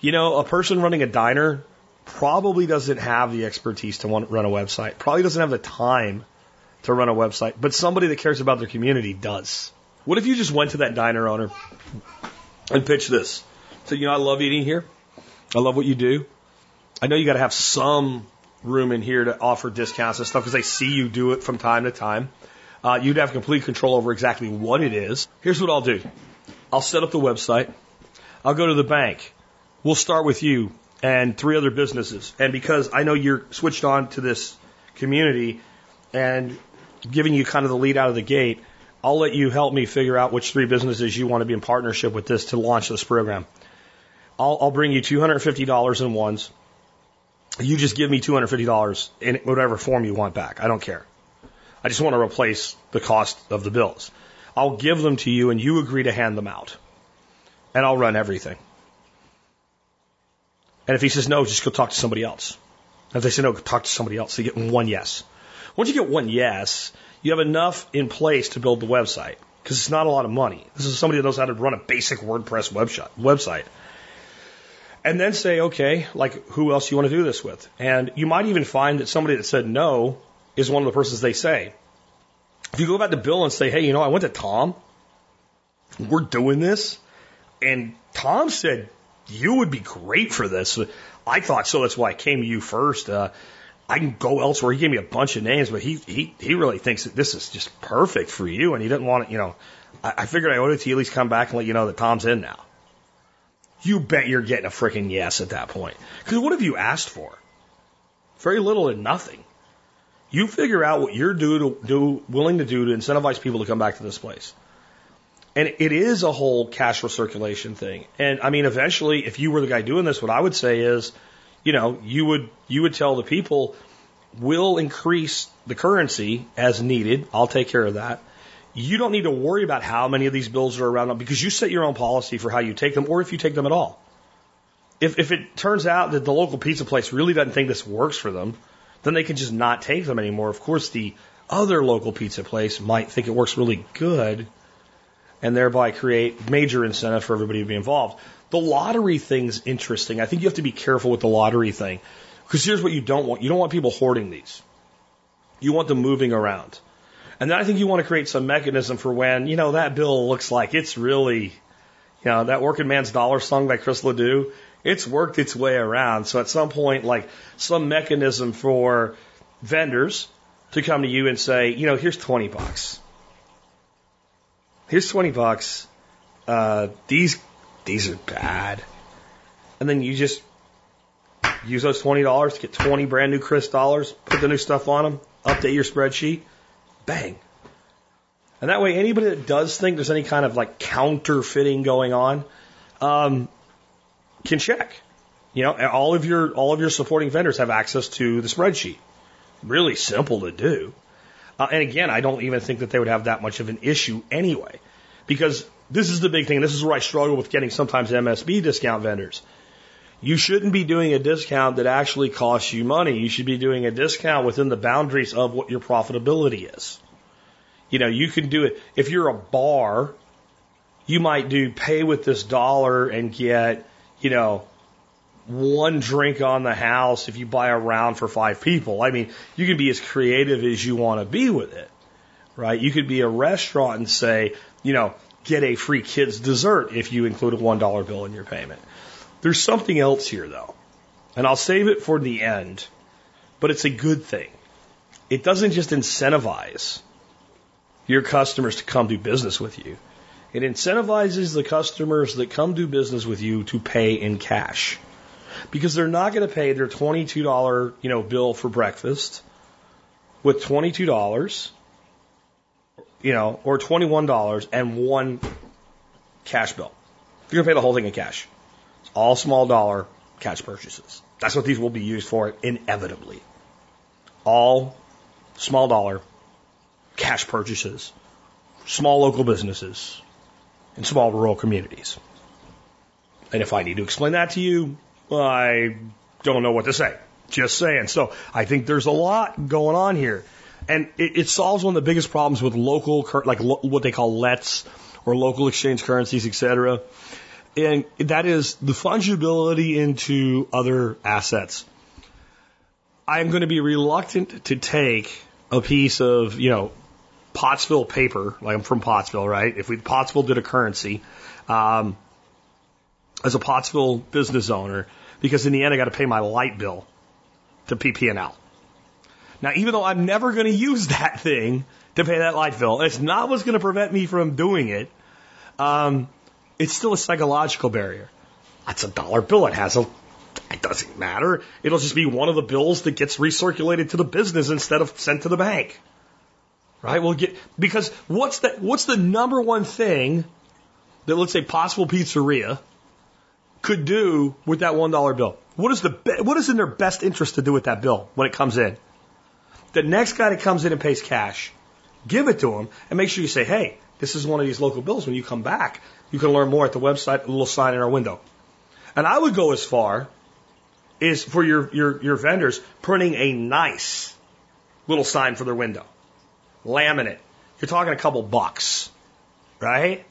You know, a person running a diner probably doesn't have the expertise to run a website, probably doesn't have the time to run a website, but somebody that cares about their community does. What if you just went to that diner owner and pitched this? So, you know, I love eating here. I love what you do. I know you got to have some room in here to offer discounts and stuff because I see you do it from time to time. Uh, you'd have complete control over exactly what it is. Here's what I'll do I'll set up the website, I'll go to the bank, we'll start with you and three other businesses. And because I know you're switched on to this community and giving you kind of the lead out of the gate, I'll let you help me figure out which three businesses you want to be in partnership with this to launch this program. I'll, I'll bring you $250 in ones. You just give me $250 in whatever form you want back. I don't care. I just want to replace the cost of the bills. I'll give them to you and you agree to hand them out. And I'll run everything. And if he says no, just go talk to somebody else. if they say no, go talk to somebody else. So you get one yes. Once you get one yes, you have enough in place to build the website because it's not a lot of money. This is somebody that knows how to run a basic WordPress website. And then say, okay, like who else you want to do this with? And you might even find that somebody that said no is one of the persons they say. If you go back to Bill and say, hey, you know, I went to Tom, we're doing this, and Tom said you would be great for this. I thought so. That's why I came to you first. Uh, I can go elsewhere. He gave me a bunch of names, but he he he really thinks that this is just perfect for you, and he doesn't want it. You know, I, I figured I owed it to you at least come back and let you know that Tom's in now. You bet you're getting a freaking yes at that point. Because what have you asked for? Very little and nothing. You figure out what you're do to, do willing to do to incentivize people to come back to this place. And it is a whole cash recirculation thing. And I mean, eventually, if you were the guy doing this, what I would say is, you know, you would you would tell the people, we'll increase the currency as needed. I'll take care of that. You don't need to worry about how many of these bills are around because you set your own policy for how you take them or if you take them at all. If, if it turns out that the local pizza place really doesn't think this works for them, then they can just not take them anymore. Of course, the other local pizza place might think it works really good and thereby create major incentive for everybody to be involved. The lottery thing's interesting. I think you have to be careful with the lottery thing because here's what you don't want. You don't want people hoarding these. You want them moving around. And then I think you want to create some mechanism for when, you know, that bill looks like it's really, you know, that working man's dollar song by Chris LeDoux, it's worked its way around. So at some point, like some mechanism for vendors to come to you and say, you know, here's 20 bucks. Here's 20 bucks. Uh, these, these are bad. And then you just use those $20 to get 20 brand new Chris dollars, put the new stuff on them, update your spreadsheet, bang. And that way, anybody that does think there's any kind of like counterfeiting going on, um, can check. You know, all of your all of your supporting vendors have access to the spreadsheet. Really simple to do. Uh, and again, I don't even think that they would have that much of an issue anyway, because this is the big thing. This is where I struggle with getting sometimes MSB discount vendors. You shouldn't be doing a discount that actually costs you money. You should be doing a discount within the boundaries of what your profitability is. You know, you can do it. If you're a bar, you might do pay with this dollar and get, you know, one drink on the house if you buy a round for five people. I mean, you can be as creative as you want to be with it, right? You could be a restaurant and say, you know, get a free kids dessert if you include a $1 bill in your payment. There's something else here though, and I'll save it for the end, but it's a good thing. It doesn't just incentivize your customers to come do business with you. It incentivizes the customers that come do business with you to pay in cash because they're not going to pay their $22, you know, bill for breakfast with $22, you know, or $21 and one cash bill. You're going to pay the whole thing in cash. It's all small dollar cash purchases. That's what these will be used for inevitably. All small dollar cash purchases, small local businesses, in small rural communities. And if I need to explain that to you, I don't know what to say. Just saying. So I think there's a lot going on here. And it, it solves one of the biggest problems with local, like lo, what they call LETs or local exchange currencies, et cetera. And that is the fungibility into other assets. I'm going to be reluctant to take a piece of, you know, Pottsville paper, like I'm from Pottsville, right? If we Pottsville did a currency, um, as a Pottsville business owner, because in the end I got to pay my light bill to PP&L. Now, even though I'm never going to use that thing to pay that light bill, it's not what's going to prevent me from doing it. Um, it's still a psychological barrier. That's a dollar bill. It has a. It doesn't matter. It'll just be one of the bills that gets recirculated to the business instead of sent to the bank. Right? We'll get because what's the what's the number one thing that let's say Pottsville Pizzeria could do with that one dollar bill? What is the what is in their best interest to do with that bill when it comes in? The next guy that comes in and pays cash, give it to him and make sure you say, "Hey, this is one of these local bills. When you come back, you can learn more at the website. A little sign in our window." And I would go as far is for your your your vendors printing a nice little sign for their window laminate. You're talking a couple bucks, right?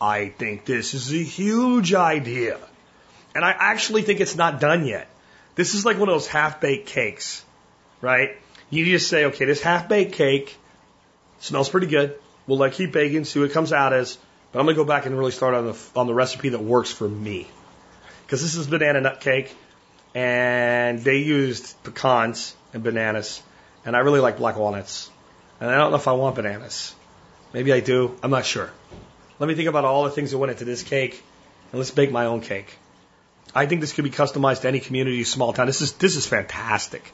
I think this is a huge idea. And I actually think it's not done yet. This is like one of those half baked cakes, right? You just say, okay, this half baked cake smells pretty good. We'll like keep baking, see what it comes out as. But I'm gonna go back and really start on the on the recipe that works for me, because this is banana nut cake, and they used pecans and bananas, and I really like black walnuts. And I don't know if I want bananas. Maybe I do. I'm not sure. Let me think about all the things that went into this cake, and let's bake my own cake. I think this could be customized to any community, small town. This is this is fantastic.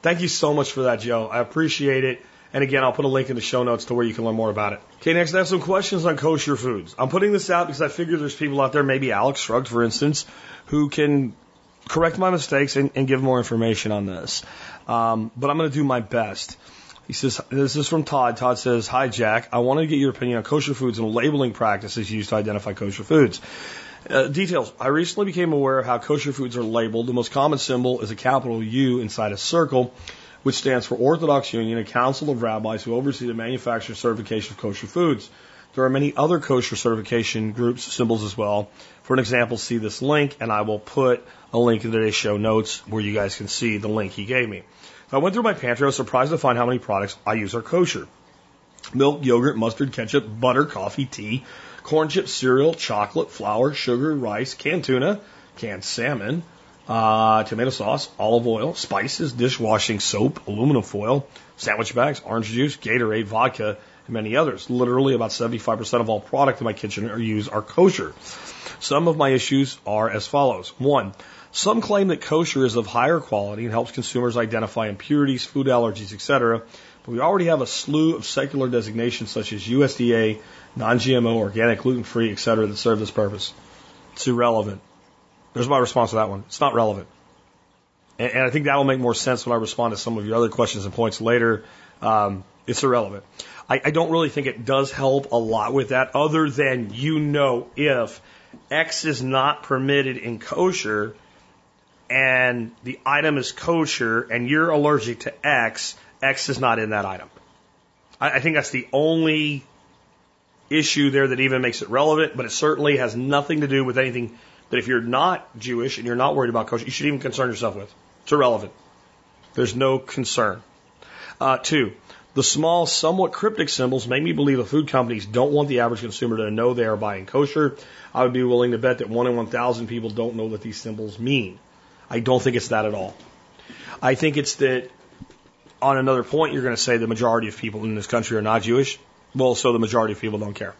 Thank you so much for that, Joe. I appreciate it. And again, I'll put a link in the show notes to where you can learn more about it. Okay, next I have some questions on kosher foods. I'm putting this out because I figure there's people out there, maybe Alex Shrugged, for instance, who can correct my mistakes and, and give more information on this. Um, but I'm going to do my best. He says, this is from Todd. Todd says, Hi, Jack. I want to get your opinion on kosher foods and labeling practices used to identify kosher foods. Uh, details. I recently became aware of how kosher foods are labeled. The most common symbol is a capital U inside a circle, which stands for Orthodox Union, a council of rabbis who oversee the manufacture and certification of kosher foods. There are many other kosher certification groups, symbols as well. For an example, see this link, and I will put a link in today's show notes where you guys can see the link he gave me. I went through my pantry. I was surprised to find how many products I use are kosher. Milk, yogurt, mustard, ketchup, butter, coffee, tea, corn chips, cereal, chocolate, flour, sugar, rice, canned tuna, canned salmon, uh, tomato sauce, olive oil, spices, dishwashing soap, aluminum foil, sandwich bags, orange juice, Gatorade, vodka, and many others. Literally about 75% of all product in my kitchen are used are kosher. Some of my issues are as follows. One, some claim that kosher is of higher quality and helps consumers identify impurities, food allergies, etc. But we already have a slew of secular designations such as USDA, non-GMO, organic, gluten-free, etc. that serve this purpose. It's irrelevant. There's my response to that one. It's not relevant. And, and I think that'll make more sense when I respond to some of your other questions and points later. Um, it's irrelevant. I, I don't really think it does help a lot with that, other than you know if X is not permitted in kosher and the item is kosher and you're allergic to X, X is not in that item. I, I think that's the only issue there that even makes it relevant, but it certainly has nothing to do with anything that if you're not Jewish and you're not worried about kosher, you should even concern yourself with. It's irrelevant. There's no concern. Uh, two, the small, somewhat cryptic symbols make me believe the food companies don't want the average consumer to know they are buying kosher. I would be willing to bet that one in 1,000 people don't know what these symbols mean. I don't think it's that at all. I think it's that on another point, you're going to say the majority of people in this country are not Jewish. Well, so the majority of people don't care.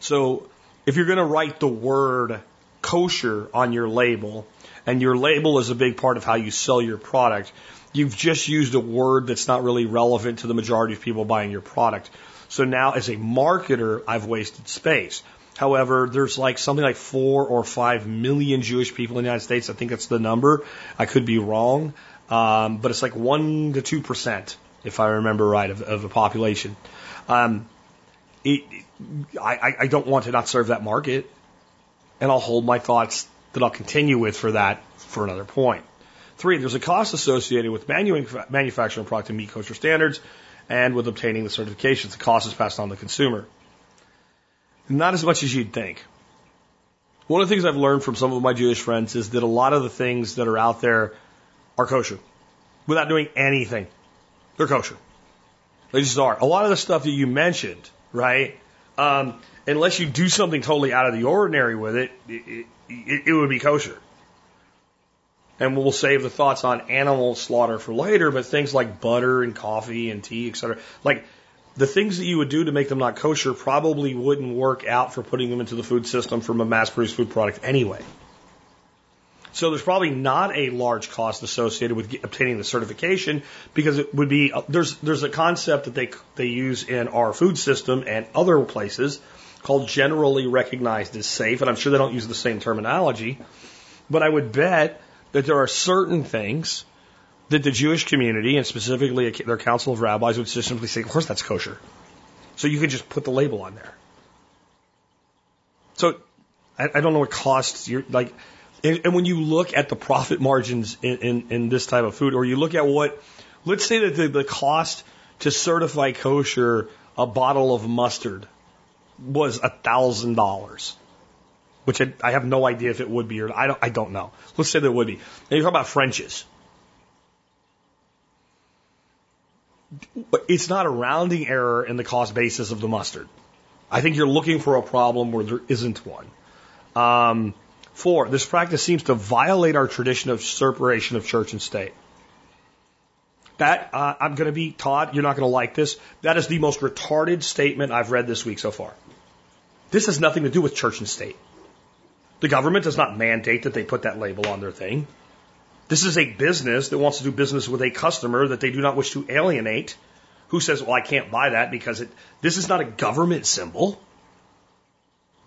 So if you're going to write the word kosher on your label, and your label is a big part of how you sell your product, you've just used a word that's not really relevant to the majority of people buying your product. So now as a marketer, I've wasted space. However, there's like something like four or five million Jewish people in the United States. I think that's the number. I could be wrong. Um, but it's like one to two percent, if I remember right, of, of the population. Um, it, I, I don't want to not serve that market, and I'll hold my thoughts that I'll continue with for that for another point. Three, there's a cost associated with manu- manufacturing a product to meet kosher standards and with obtaining the certifications. The cost is passed on to the consumer. Not as much as you'd think. One of the things I've learned from some of my Jewish friends is that a lot of the things that are out there are kosher without doing anything. They're kosher. They just are. A lot of the stuff that you mentioned, right? Um, unless you do something totally out of the ordinary with it, it, it, it would be kosher. And we'll save the thoughts on animal slaughter for later, but things like butter and coffee and tea, etc. Like the things that you would do to make them not kosher probably wouldn't work out for putting them into the food system from a mass produced food product anyway. So there's probably not a large cost associated with obtaining the certification because it would be uh, there's there's a concept that they they use in our food system and other places called generally recognized as safe, and I'm sure they don't use the same terminology, but I would bet that there are certain things that the Jewish community and specifically their council of rabbis would just simply say, of course that's kosher. So you could just put the label on there. So I, I don't know what costs you're like and, and when you look at the profit margins in, in, in, this type of food, or you look at what, let's say that the, the cost to certify kosher a bottle of mustard was a thousand dollars, which I, I, have no idea if it would be or I don't, I don't know. Let's say there would be. And you talk about French's. It's not a rounding error in the cost basis of the mustard. I think you're looking for a problem where there isn't one. Um, Four, this practice seems to violate our tradition of separation of church and state. That, uh, I'm going to be, Todd, you're not going to like this. That is the most retarded statement I've read this week so far. This has nothing to do with church and state. The government does not mandate that they put that label on their thing. This is a business that wants to do business with a customer that they do not wish to alienate who says, well, I can't buy that because it, this is not a government symbol.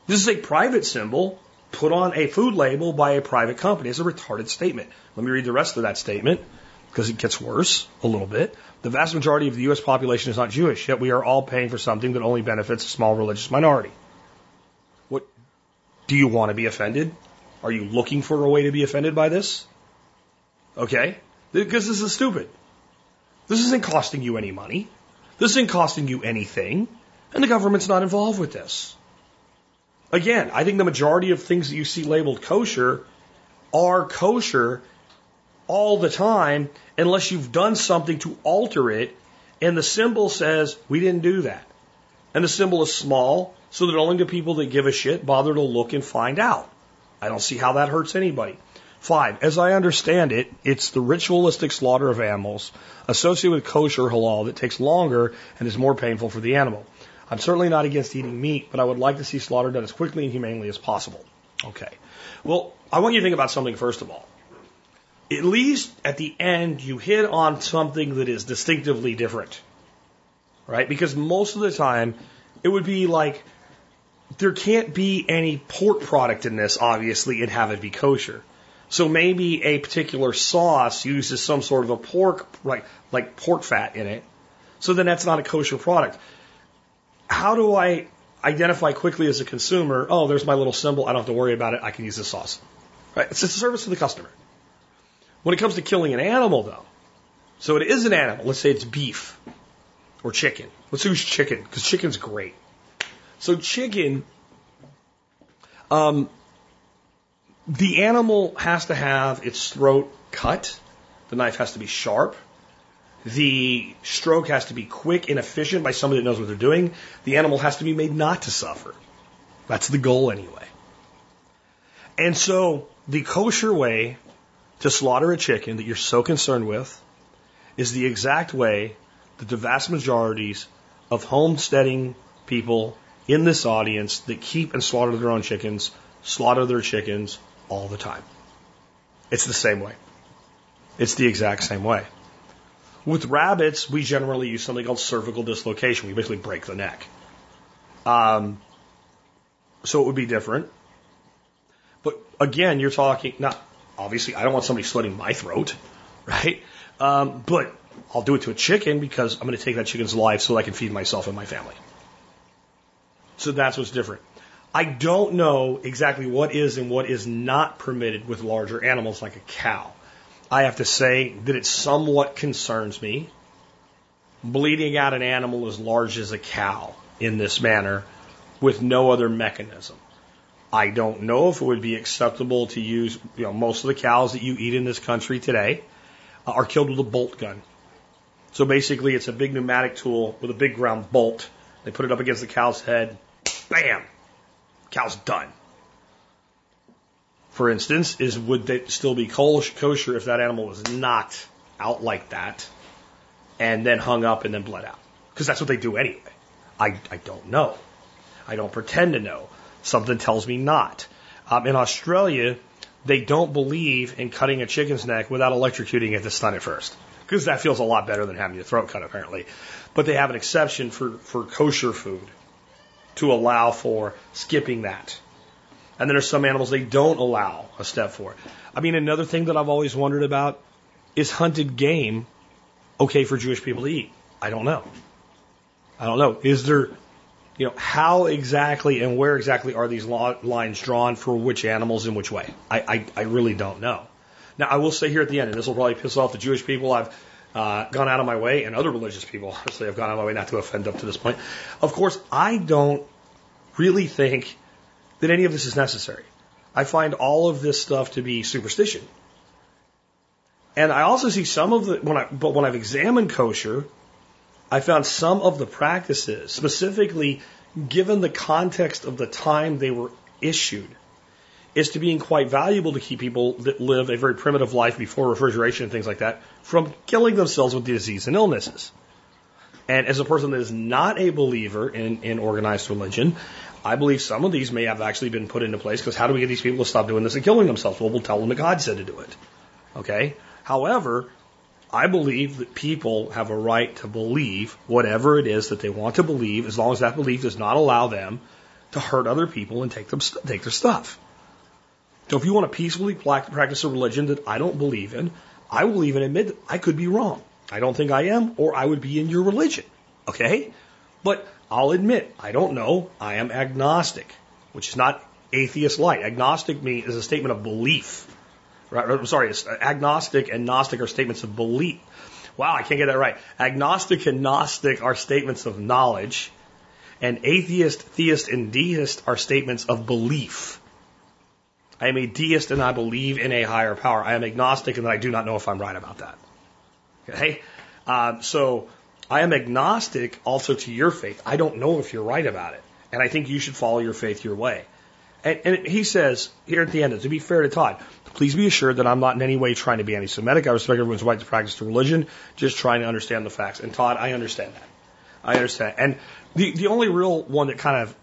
This is a private symbol put on a food label by a private company. It's a retarded statement. Let me read the rest of that statement because it gets worse a little bit. The vast majority of the U.S. population is not Jewish, yet we are all paying for something that only benefits a small religious minority. What do you want to be offended? Are you looking for a way to be offended by this? Okay? Because this is stupid. This isn't costing you any money. This isn't costing you anything. And the government's not involved with this. Again, I think the majority of things that you see labeled kosher are kosher all the time unless you've done something to alter it and the symbol says, we didn't do that. And the symbol is small so that only the people that give a shit bother to look and find out. I don't see how that hurts anybody. Five, as I understand it, it's the ritualistic slaughter of animals associated with kosher halal that takes longer and is more painful for the animal. I'm certainly not against eating meat, but I would like to see slaughter done as quickly and humanely as possible. Okay. Well, I want you to think about something first of all. At least at the end, you hit on something that is distinctively different. Right? Because most of the time, it would be like, there can't be any pork product in this, obviously, and have it be kosher. So maybe a particular sauce uses some sort of a pork, like, like pork fat in it. So then that's not a kosher product how do I identify quickly as a consumer, oh, there's my little symbol, I don't have to worry about it, I can use this sauce. Right? It's a service to the customer. When it comes to killing an animal, though, so it is an animal, let's say it's beef or chicken. Let's use chicken, because chicken's great. So chicken, um, the animal has to have its throat cut, the knife has to be sharp, the stroke has to be quick and efficient by somebody that knows what they're doing. The animal has to be made not to suffer. That's the goal anyway. And so the kosher way to slaughter a chicken that you're so concerned with is the exact way that the vast majorities of homesteading people in this audience that keep and slaughter their own chickens slaughter their chickens all the time. It's the same way. It's the exact same way. With rabbits, we generally use something called cervical dislocation. We basically break the neck. Um, so it would be different. But again, you're talking, not obviously, I don't want somebody slitting my throat, right? Um, but I'll do it to a chicken because I'm going to take that chicken's life so I can feed myself and my family. So that's what's different. I don't know exactly what is and what is not permitted with larger animals like a cow. I have to say that it somewhat concerns me. Bleeding out an animal as large as a cow in this manner with no other mechanism. I don't know if it would be acceptable to use, you know, most of the cows that you eat in this country today uh, are killed with a bolt gun. So basically, it's a big pneumatic tool with a big round bolt. They put it up against the cow's head. Bam! Cow's done for instance, is would they still be kosher if that animal was knocked out like that and then hung up and then bled out? Because that's what they do anyway. I, I don't know. I don't pretend to know. Something tells me not. Um, in Australia, they don't believe in cutting a chicken's neck without electrocuting it to stun it first. Because that feels a lot better than having your throat cut, apparently. But they have an exception for, for kosher food to allow for skipping that. And then there's some animals they don't allow a step for. I mean, another thing that I've always wondered about is hunted game okay for Jewish people to eat? I don't know. I don't know. Is there, you know, how exactly and where exactly are these lines drawn for which animals in which way? I, I, I really don't know. Now, I will say here at the end, and this will probably piss off the Jewish people I've uh, gone out of my way, and other religious people, honestly, I've gone out of my way not to offend up to this point. Of course, I don't really think that any of this is necessary. I find all of this stuff to be superstition. And I also see some of the when I but when I've examined kosher, I found some of the practices, specifically given the context of the time they were issued, is to being quite valuable to keep people that live a very primitive life before refrigeration and things like that from killing themselves with disease and illnesses. And as a person that is not a believer in, in organized religion, I believe some of these may have actually been put into place because how do we get these people to stop doing this and killing themselves? Well, we'll tell them that God said to do it. Okay? However, I believe that people have a right to believe whatever it is that they want to believe as long as that belief does not allow them to hurt other people and take them take their stuff. So if you want to peacefully practice a religion that I don't believe in, I will even admit that I could be wrong. I don't think I am, or I would be in your religion. Okay? But I'll admit, I don't know. I am agnostic, which is not atheist light. Agnostic means is a statement of belief. Right? I'm sorry, uh, agnostic and gnostic are statements of belief. Wow, I can't get that right. Agnostic and gnostic are statements of knowledge, and atheist, theist, and deist are statements of belief. I am a deist and I believe in a higher power. I am agnostic and I do not know if I'm right about that. Okay? Uh, so I am agnostic also to your faith. I don't know if you're right about it. And I think you should follow your faith your way. And, and he says here at the end, to be fair to Todd, please be assured that I'm not in any way trying to be anti Semitic. I respect everyone's right to practice their religion, just trying to understand the facts. And Todd, I understand that. I understand. And the, the only real one that kind of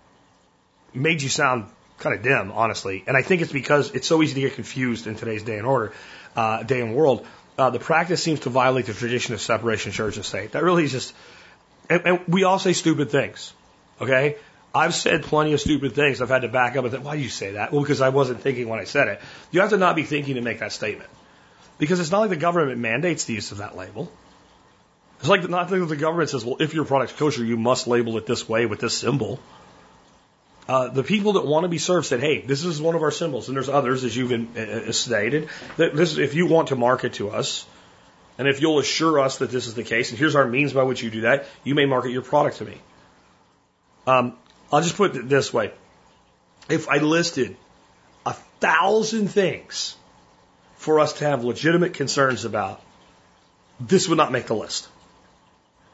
made you sound kind of dim, honestly, and I think it's because it's so easy to get confused in today's day and order, uh, day and world. Uh, the practice seems to violate the tradition of separation church and state. That really is just, and, and we all say stupid things, okay? I've said plenty of stupid things. I've had to back up and think, why do you say that? Well, because I wasn't thinking when I said it. You have to not be thinking to make that statement. Because it's not like the government mandates the use of that label. It's like not that the government says, well, if your product's kosher, you must label it this way with this symbol. Uh, the people that want to be served said, hey, this is one of our symbols. And there's others, as you've been, uh, stated, that this, if you want to market to us, and if you'll assure us that this is the case, and here's our means by which you do that, you may market your product to me. Um, I'll just put it this way. If I listed a thousand things for us to have legitimate concerns about, this would not make the list.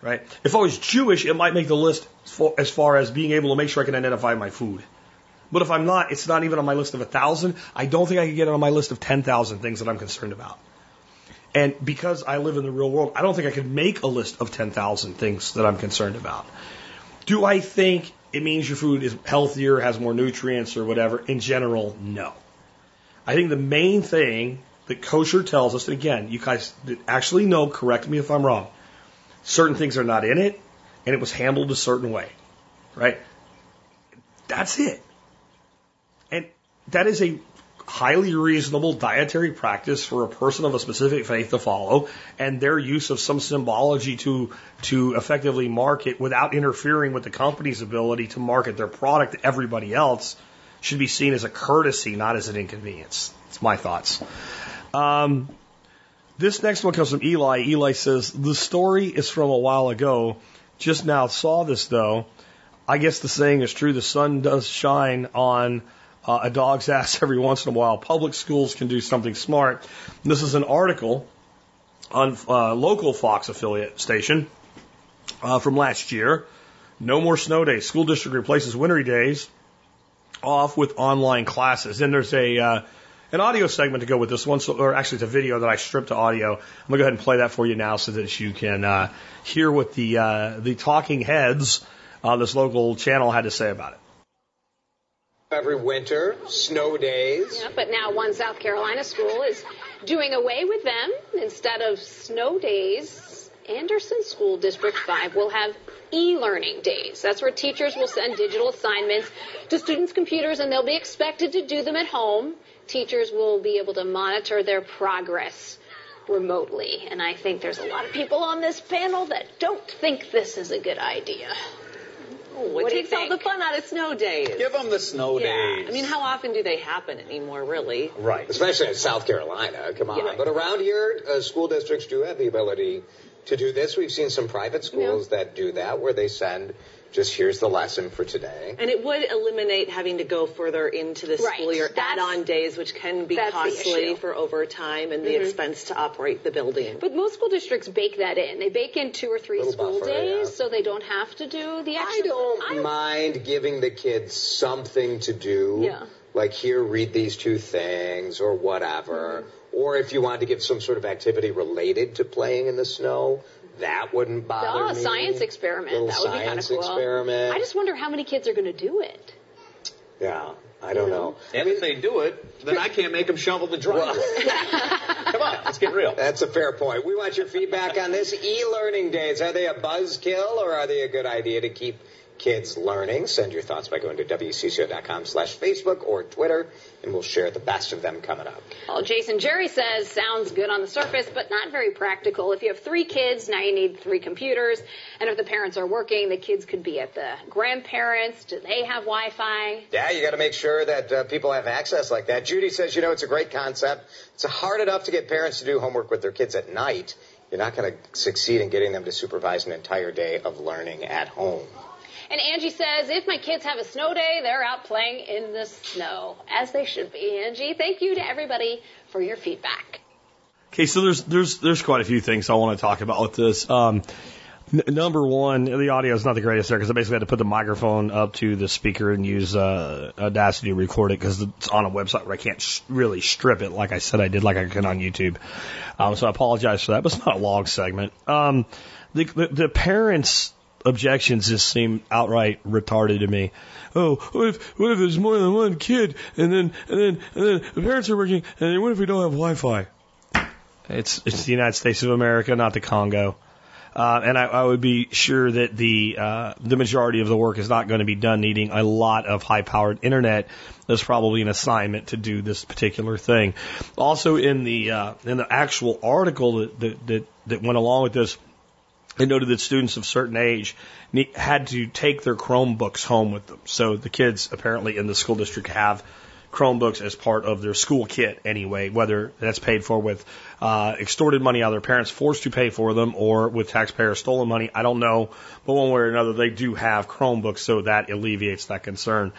Right? If I was Jewish, it might make the list for, as far as being able to make sure I can identify my food. But if I'm not, it's not even on my list of a thousand. I don't think I could get it on my list of 10,000 things that I'm concerned about. And because I live in the real world, I don't think I could make a list of 10,000 things that I'm concerned about. Do I think it means your food is healthier, has more nutrients or whatever. In general, no. I think the main thing that kosher tells us, and again, you guys actually know, correct me if I'm wrong, certain things are not in it, and it was handled a certain way, right? That's it. And that is a highly reasonable dietary practice for a person of a specific faith to follow, and their use of some symbology to to effectively market without interfering with the company's ability to market their product to everybody else should be seen as a courtesy, not as an inconvenience. It's my thoughts. Um, this next one comes from Eli. Eli says the story is from a while ago. Just now saw this though. I guess the saying is true. The sun does shine on uh, a dog's ass every once in a while. Public schools can do something smart. This is an article on uh, local Fox affiliate station uh, from last year. No more snow days. School district replaces wintry days off with online classes. And there's a uh, an audio segment to go with this one, so, or actually it's a video that I stripped to audio. I'm gonna go ahead and play that for you now so that you can uh, hear what the uh, the talking heads on this local channel had to say about it every winter, snow days. Yeah, but now one South Carolina school is doing away with them. Instead of snow days, Anderson School District 5 will have e-learning days. That's where teachers will send digital assignments to students' computers and they'll be expected to do them at home. Teachers will be able to monitor their progress remotely. And I think there's a lot of people on this panel that don't think this is a good idea. Oh, it takes all the fun out of snow days. Give them the snow yeah. days. I mean, how often do they happen anymore, really? Right. Especially in South Carolina. Come on. Yeah. But around here, uh, school districts do have the ability to do this. We've seen some private schools yeah. that do that where they send just here's the lesson for today. And it would eliminate having to go further into the right. school year, add-on days, which can be costly for overtime and mm-hmm. the expense to operate the building. But most school districts bake that in. They bake in two or three school buffer, days, yeah. so they don't have to do the extra. I don't I, mind giving the kids something to do. Yeah. Like here, read these two things or whatever. Mm-hmm. Or if you want to give some sort of activity related to playing in the snow, that wouldn't bother oh, me. science experiment. Little that would be kind of cool. Science experiment. I just wonder how many kids are going to do it. Yeah. I don't know. And if they do it, then I can't make them shovel the driveway. Come on, let's get real. That's a fair point. We want your feedback on this. E-learning days, are they a buzzkill or are they a good idea to keep kids learning. Send your thoughts by going to WCCO.com slash Facebook or Twitter, and we'll share the best of them coming up. Well, Jason Jerry says sounds good on the surface, but not very practical. If you have three kids, now you need three computers, and if the parents are working, the kids could be at the grandparents. Do they have Wi-Fi? Yeah, you got to make sure that uh, people have access like that. Judy says, you know, it's a great concept. It's hard enough to get parents to do homework with their kids at night. You're not going to succeed in getting them to supervise an entire day of learning at home. And Angie says, if my kids have a snow day, they're out playing in the snow, as they should be. Angie, thank you to everybody for your feedback. Okay, so there's there's there's quite a few things I want to talk about with this. Um, n- number one, the audio is not the greatest there because I basically had to put the microphone up to the speaker and use uh, Audacity to record it because it's on a website where I can't sh- really strip it like I said I did, like I can on YouTube. Um, so I apologize for that, but it's not a long segment. Um, the, the, the parents objections just seem outright retarded to me. Oh, what if what if there's more than one kid, and then and then and then the parents are working, and then what if we don't have Wi-Fi? It's it's the United States of America, not the Congo. Uh, and I, I would be sure that the uh, the majority of the work is not going to be done needing a lot of high powered internet. There's probably an assignment to do this particular thing. Also, in the uh, in the actual article that, that that that went along with this, it noted that students of certain age had to take their Chromebooks home with them. So the kids apparently in the school district have Chromebooks as part of their school kit anyway, whether that's paid for with uh, extorted money out of their parents, forced to pay for them, or with taxpayer stolen money. I don't know, but one way or another, they do have Chromebooks, so that alleviates that concern.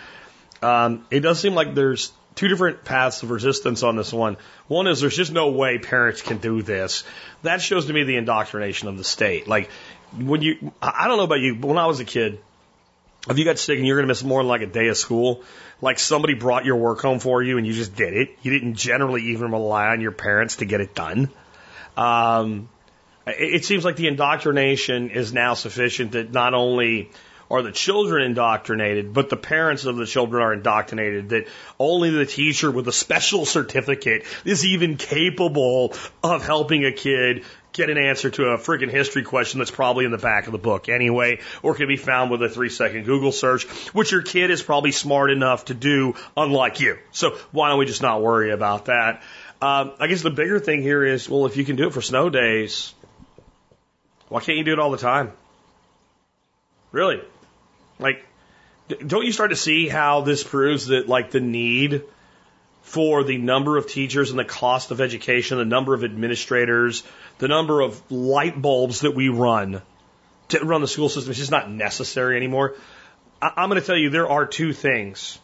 Um, it does seem like there's two different paths of resistance on this one. One is there's just no way parents can do this. That shows to me the indoctrination of the state. Like when you, I don't know about you, but when I was a kid, if you got sick and you're going to miss more than like a day of school, like somebody brought your work home for you and you just did it. You didn't generally even rely on your parents to get it done. Um, it, it seems like the indoctrination is now sufficient that not only are the children indoctrinated, but the parents of the children are indoctrinated that only the teacher with a special certificate is even capable of helping a kid get an answer to a freaking history question that's probably in the back of the book anyway, or can be found with a three second Google search, which your kid is probably smart enough to do, unlike you. So why don't we just not worry about that? Um, I guess the bigger thing here is, well, if you can do it for snow days, why can't you do it all the time? Really? Like, don't you start to see how this proves that, like, the need for the number of teachers and the cost of education, the number of administrators, the number of light bulbs that we run to run the school system is just not necessary anymore. I- I'm going to tell you there are two things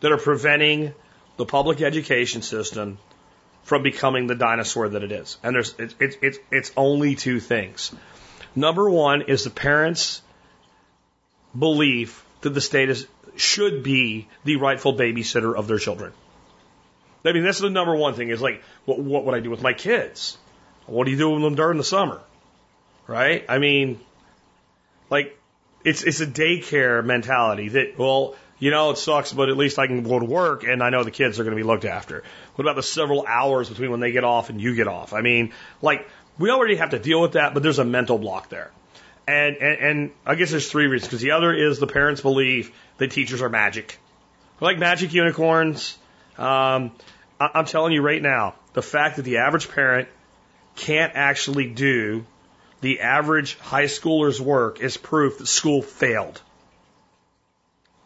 that are preventing the public education system from becoming the dinosaur that it is. And there's it's it's it's, it's only two things. Number one is the parents' belief that the state is should be the rightful babysitter of their children. I mean, that's the number one thing is like, what, what would I do with my kids? What do you do with them during the summer? Right? I mean, like, it's, it's a daycare mentality that, well, you know, it sucks, but at least I can go to work and I know the kids are going to be looked after. What about the several hours between when they get off and you get off? I mean, like, we already have to deal with that, but there's a mental block there. And, and, and I guess there's three reasons. Because the other is the parents' believe that teachers are magic. Like magic unicorns. Um, I, I'm telling you right now, the fact that the average parent can't actually do the average high schooler's work is proof that school failed.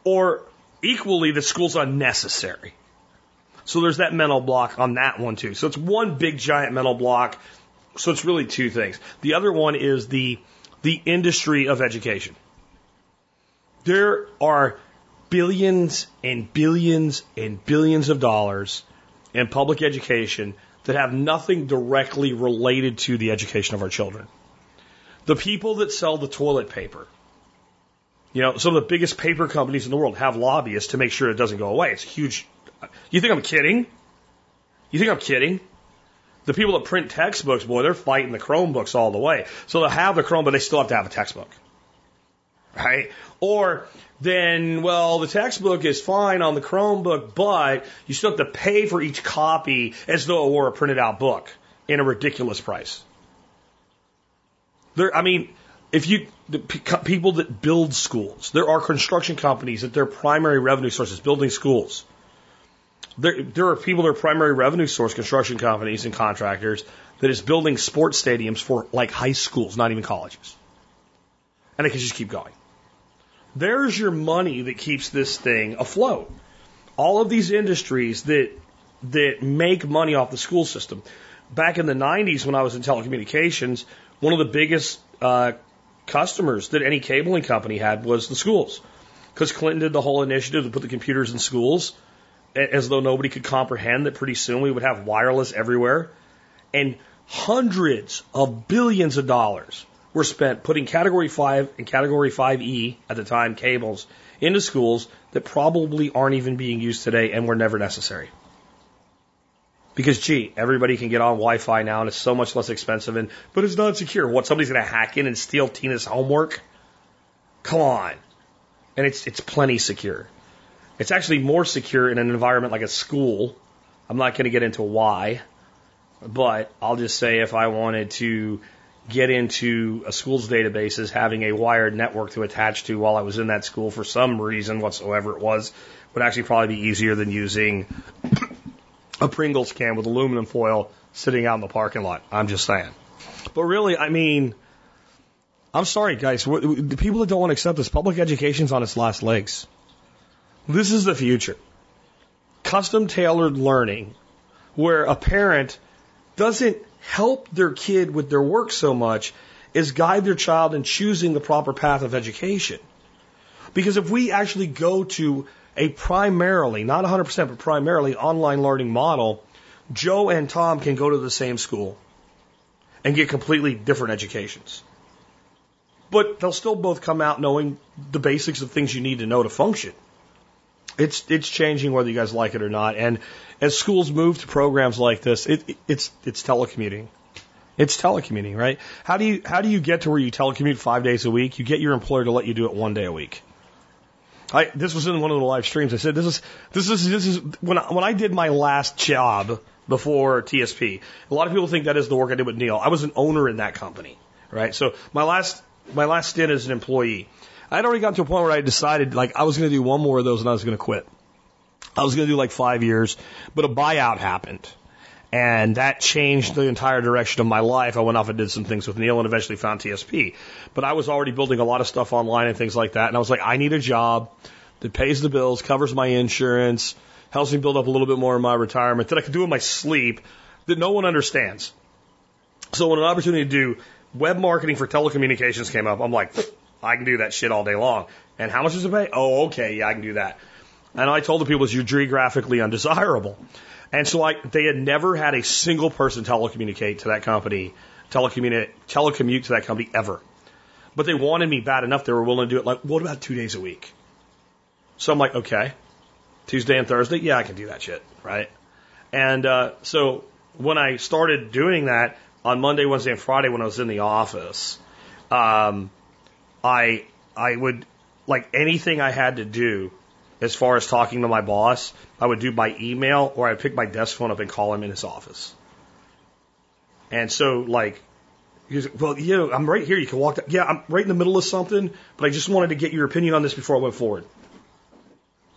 Or equally, that school's unnecessary. So there's that mental block on that one too. So it's one big giant mental block. So it's really two things. The other one is the the industry of education. There are billions and billions and billions of dollars in public education that have nothing directly related to the education of our children. The people that sell the toilet paper, you know, some of the biggest paper companies in the world have lobbyists to make sure it doesn't go away. It's huge. You think I'm kidding? You think I'm kidding? The people that print textbooks, boy, they're fighting the Chromebooks all the way. So they'll have the Chrome, but they still have to have a textbook. right? Or then, well, the textbook is fine on the Chromebook, but you still have to pay for each copy as though it were a printed out book in a ridiculous price. There, I mean, if you, the people that build schools, there are construction companies that their primary revenue source is building schools. There, there are people are primary revenue source, construction companies and contractors, that is building sports stadiums for like high schools, not even colleges. And it can just keep going. There's your money that keeps this thing afloat. All of these industries that that make money off the school system. Back in the 90s, when I was in telecommunications, one of the biggest uh, customers that any cabling company had was the schools. Because Clinton did the whole initiative to put the computers in schools as though nobody could comprehend that pretty soon we would have wireless everywhere. And hundreds of billions of dollars were spent putting Category 5 and Category 5E at the time cables into schools that probably aren't even being used today and were never necessary. Because gee, everybody can get on Wi-Fi now and it's so much less expensive and but it's not secure. What somebody's gonna hack in and steal Tina's homework? Come on. And it's it's plenty secure. It's actually more secure in an environment like a school. I'm not gonna get into why, but I'll just say if I wanted to get into a school's databases, having a wired network to attach to while I was in that school for some reason whatsoever it was, would actually probably be easier than using a Pringles can with aluminum foil sitting out in the parking lot. I'm just saying. But really, I mean, I'm sorry, guys. The people that don't want to accept this, public education's on its last legs. This is the future. Custom tailored learning, where a parent doesn't help their kid with their work so much as guide their child in choosing the proper path of education. Because if we actually go to a primarily, not 100%, but primarily online learning model, Joe and Tom can go to the same school and get completely different educations. But they'll still both come out knowing the basics of things you need to know to function. It's it's changing whether you guys like it or not. And as schools move to programs like this, it, it's it's telecommuting. It's telecommuting, right? How do you how do you get to where you telecommute five days a week? You get your employer to let you do it one day a week. I, this was in one of the live streams. I said, this is, this is, this is, when I, when I did my last job before TSP, a lot of people think that is the work I did with Neil. I was an owner in that company, right? So my last, my last stint as an employee, I had already gotten to a point where I decided like I was going to do one more of those and I was going to quit. I was going to do like five years, but a buyout happened. And that changed the entire direction of my life. I went off and did some things with Neil and eventually found TSP. But I was already building a lot of stuff online and things like that. And I was like, I need a job that pays the bills, covers my insurance, helps me build up a little bit more in my retirement that I can do in my sleep that no one understands. So when an opportunity to do web marketing for telecommunications came up, I'm like, I can do that shit all day long. And how much does it pay? Oh, okay, yeah, I can do that. And I told the people, you're geographically undesirable. And so like they had never had a single person telecommunicate to that company, telecommute, telecommute to that company ever. But they wanted me bad enough they were willing to do it like, what about two days a week? So I'm like, okay, Tuesday and Thursday, yeah, I can do that shit, right? And uh, so when I started doing that on Monday, Wednesday, and Friday when I was in the office, um, I I would like anything I had to do as far as talking to my boss, I would do by email or I'd pick my desk phone up and call him in his office. And so, like, he's well, you know, I'm right here. You can walk. Down. Yeah, I'm right in the middle of something, but I just wanted to get your opinion on this before I went forward.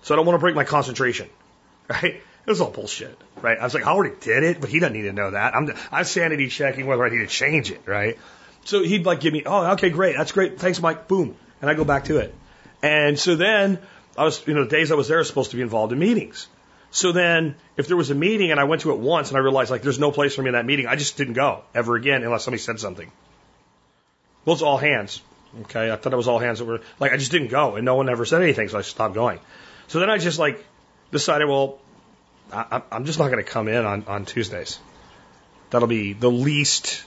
So I don't want to break my concentration, right? It was all bullshit, right? I was like, I already did it, but he doesn't need to know that. I'm, I'm sanity checking whether I need to change it, right? So he'd like give me, oh, okay, great, that's great, thanks, Mike, boom, and I go back to it. And so then I was, you know, the days I was there, I was supposed to be involved in meetings. So then, if there was a meeting and I went to it once and I realized like there's no place for me in that meeting, I just didn't go ever again unless somebody said something. Well, it's all hands. Okay, I thought it was all hands that were like I just didn't go and no one ever said anything, so I stopped going. So then I just like decided, well, I, I'm just not going to come in on on Tuesdays. That'll be the least,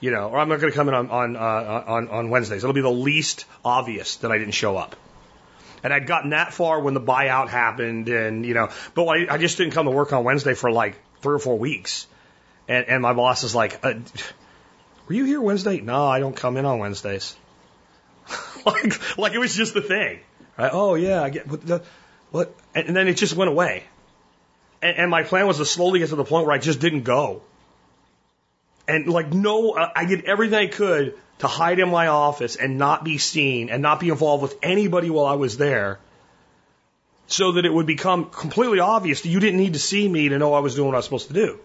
you know, or I'm not going to come in on on uh, on on Wednesdays. It'll be the least obvious that I didn't show up. And I'd gotten that far when the buyout happened, and you know, but I, I just didn't come to work on Wednesday for like three or four weeks. And, and my boss is like, uh, "Were you here Wednesday?" No, I don't come in on Wednesdays. like, like it was just the thing. Right? Oh yeah, I get what, the, what, and, and then it just went away. And, and my plan was to slowly get to the point where I just didn't go. And like no, uh, I did everything I could to hide in my office and not be seen and not be involved with anybody while I was there so that it would become completely obvious that you didn't need to see me to know I was doing what I was supposed to do.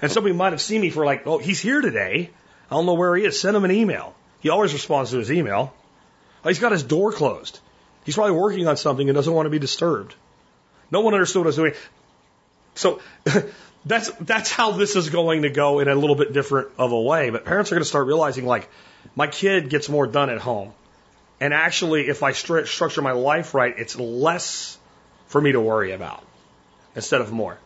And somebody might have seen me for like, oh, he's here today. I don't know where he is. Send him an email. He always responds to his email. Oh, he's got his door closed. He's probably working on something and doesn't want to be disturbed. No one understood what I was doing. So that's that's how this is going to go in a little bit different of a way. But parents are going to start realizing like my kid gets more done at home. And actually, if I stru- structure my life right, it's less for me to worry about instead of more.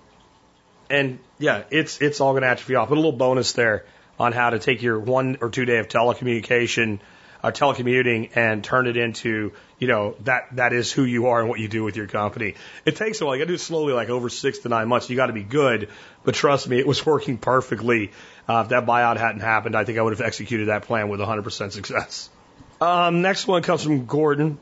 And yeah, it's it's all going to atrophy off. Put a little bonus there on how to take your one or two day of telecommunication, uh, telecommuting, and turn it into you know that that is who you are and what you do with your company. It takes a while. You got to do it slowly, like over six to nine months. You got to be good, but trust me, it was working perfectly. Uh, if that buyout hadn't happened, I think I would have executed that plan with 100% success. Um, next one comes from Gordon.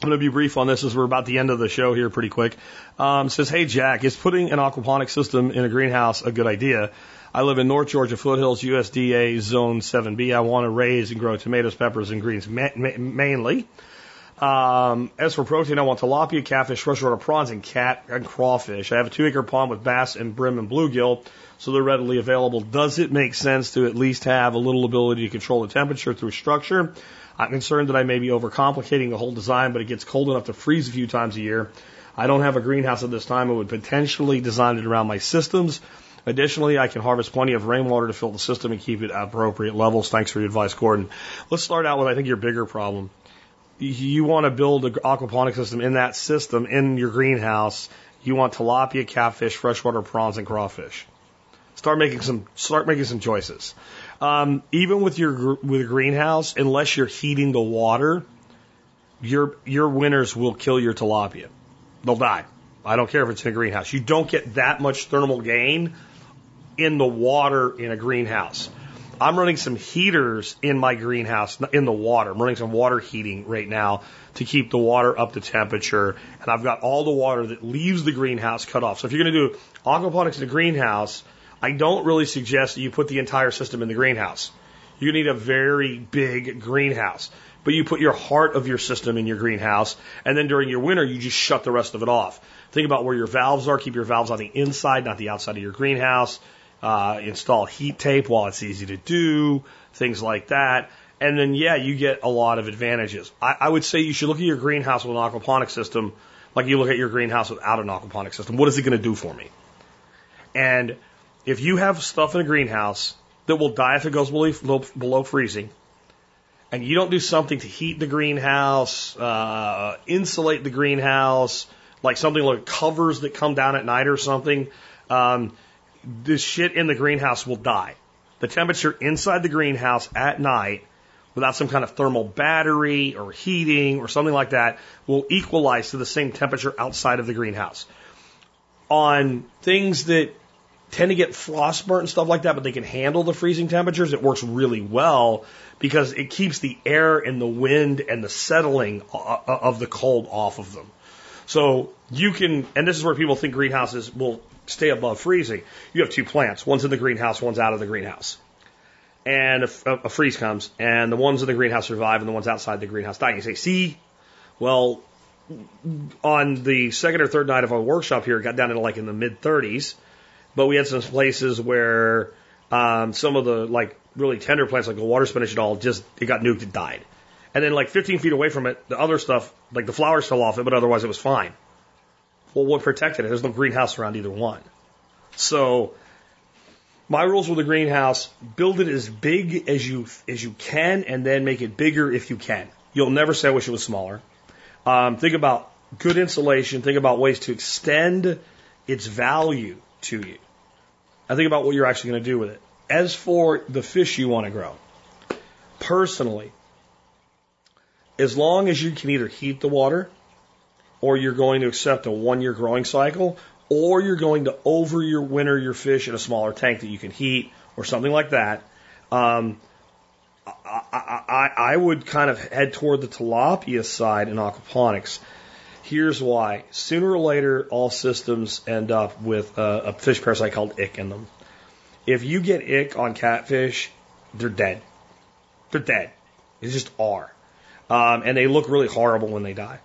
I'm going to be brief on this as we're about the end of the show here pretty quick. Um, says, Hey Jack, is putting an aquaponic system in a greenhouse a good idea? I live in North Georgia foothills, USDA Zone 7B. I want to raise and grow tomatoes, peppers, and greens ma- ma- mainly. Um, as for protein, I want tilapia, catfish, freshwater prawns, and cat and crawfish. I have a two acre pond with bass and brim and bluegill, so they're readily available. Does it make sense to at least have a little ability to control the temperature through structure? I'm concerned that I may be overcomplicating the whole design, but it gets cold enough to freeze a few times a year. I don't have a greenhouse at this time. I would potentially design it around my systems. Additionally, I can harvest plenty of rainwater to fill the system and keep it at appropriate levels. Thanks for your advice, Gordon. Let's start out with, I think, your bigger problem. You want to build an aquaponic system in that system in your greenhouse. You want tilapia, catfish, freshwater prawns, and crawfish. Start making some, start making some choices. Um, even with your with a greenhouse, unless you're heating the water, your your winters will kill your tilapia. They'll die. I don't care if it's in a greenhouse. You don't get that much thermal gain in the water in a greenhouse. I'm running some heaters in my greenhouse in the water. I'm running some water heating right now to keep the water up to temperature. And I've got all the water that leaves the greenhouse cut off. So if you're going to do aquaponics in a greenhouse, I don't really suggest that you put the entire system in the greenhouse. You need a very big greenhouse. But you put your heart of your system in your greenhouse, and then during your winter, you just shut the rest of it off. Think about where your valves are. Keep your valves on the inside, not the outside of your greenhouse. Uh, install heat tape while it's easy to do, things like that. And then, yeah, you get a lot of advantages. I, I would say you should look at your greenhouse with an aquaponic system like you look at your greenhouse without an aquaponic system. What is it going to do for me? And if you have stuff in a greenhouse that will die if it goes below, below freezing, and you don't do something to heat the greenhouse, uh, insulate the greenhouse, like something like covers that come down at night or something, um, this shit in the greenhouse will die. The temperature inside the greenhouse at night, without some kind of thermal battery or heating or something like that, will equalize to the same temperature outside of the greenhouse. On things that tend to get frostburnt and stuff like that, but they can handle the freezing temperatures. It works really well because it keeps the air and the wind and the settling of the cold off of them. So you can, and this is where people think greenhouses will stay above freezing. You have two plants. One's in the greenhouse, one's out of the greenhouse. And a, a freeze comes, and the ones in the greenhouse survive, and the ones outside the greenhouse die. You say, see, well, on the second or third night of our workshop here, it got down to like in the mid 30s but we had some places where um, some of the like really tender plants, like the water spinach and all, just it got nuked and died. And then like 15 feet away from it, the other stuff, like the flowers fell off it, but otherwise it was fine. Well, what protected it? There's no greenhouse around either one. So my rules with the greenhouse: build it as big as you as you can, and then make it bigger if you can. You'll never say I wish it was smaller. Um, think about good insulation. Think about ways to extend its value to you. I think about what you're actually going to do with it. As for the fish you want to grow, personally, as long as you can either heat the water, or you're going to accept a one year growing cycle, or you're going to over your winter your fish in a smaller tank that you can heat or something like that. Um, I, I, I would kind of head toward the tilapia side in aquaponics. Here's why. Sooner or later, all systems end up with a, a fish parasite called ick in them. If you get ick on catfish, they're dead. They're dead. They just are. Um, and they look really horrible when they die.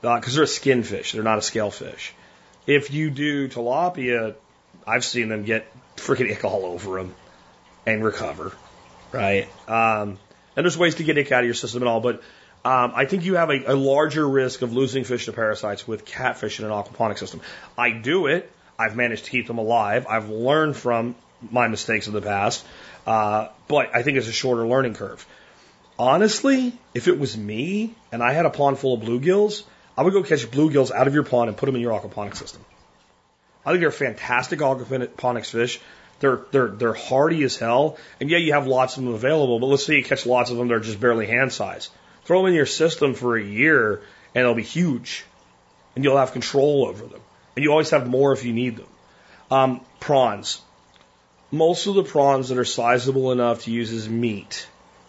Because uh, they're a skin fish, they're not a scale fish. If you do tilapia, I've seen them get freaking ick all over them and recover, right? Um, and there's ways to get ick out of your system and all, but um, I think you have a, a larger risk of losing fish to parasites with catfish in an aquaponic system. I do it. I've managed to keep them alive. I've learned from my mistakes of the past, uh, but I think it's a shorter learning curve. Honestly, if it was me and I had a pond full of bluegills, I would go catch bluegills out of your pond and put them in your aquaponic system. I think they're fantastic aquaponics fish. They're they're they're hardy as hell, and yeah, you have lots of them available. But let's say you catch lots of them, they're just barely hand size. Throw them in your system for a year, and they'll be huge, and you'll have control over them, and you always have more if you need them. Um, prawns. Most of the prawns that are sizable enough to use as meat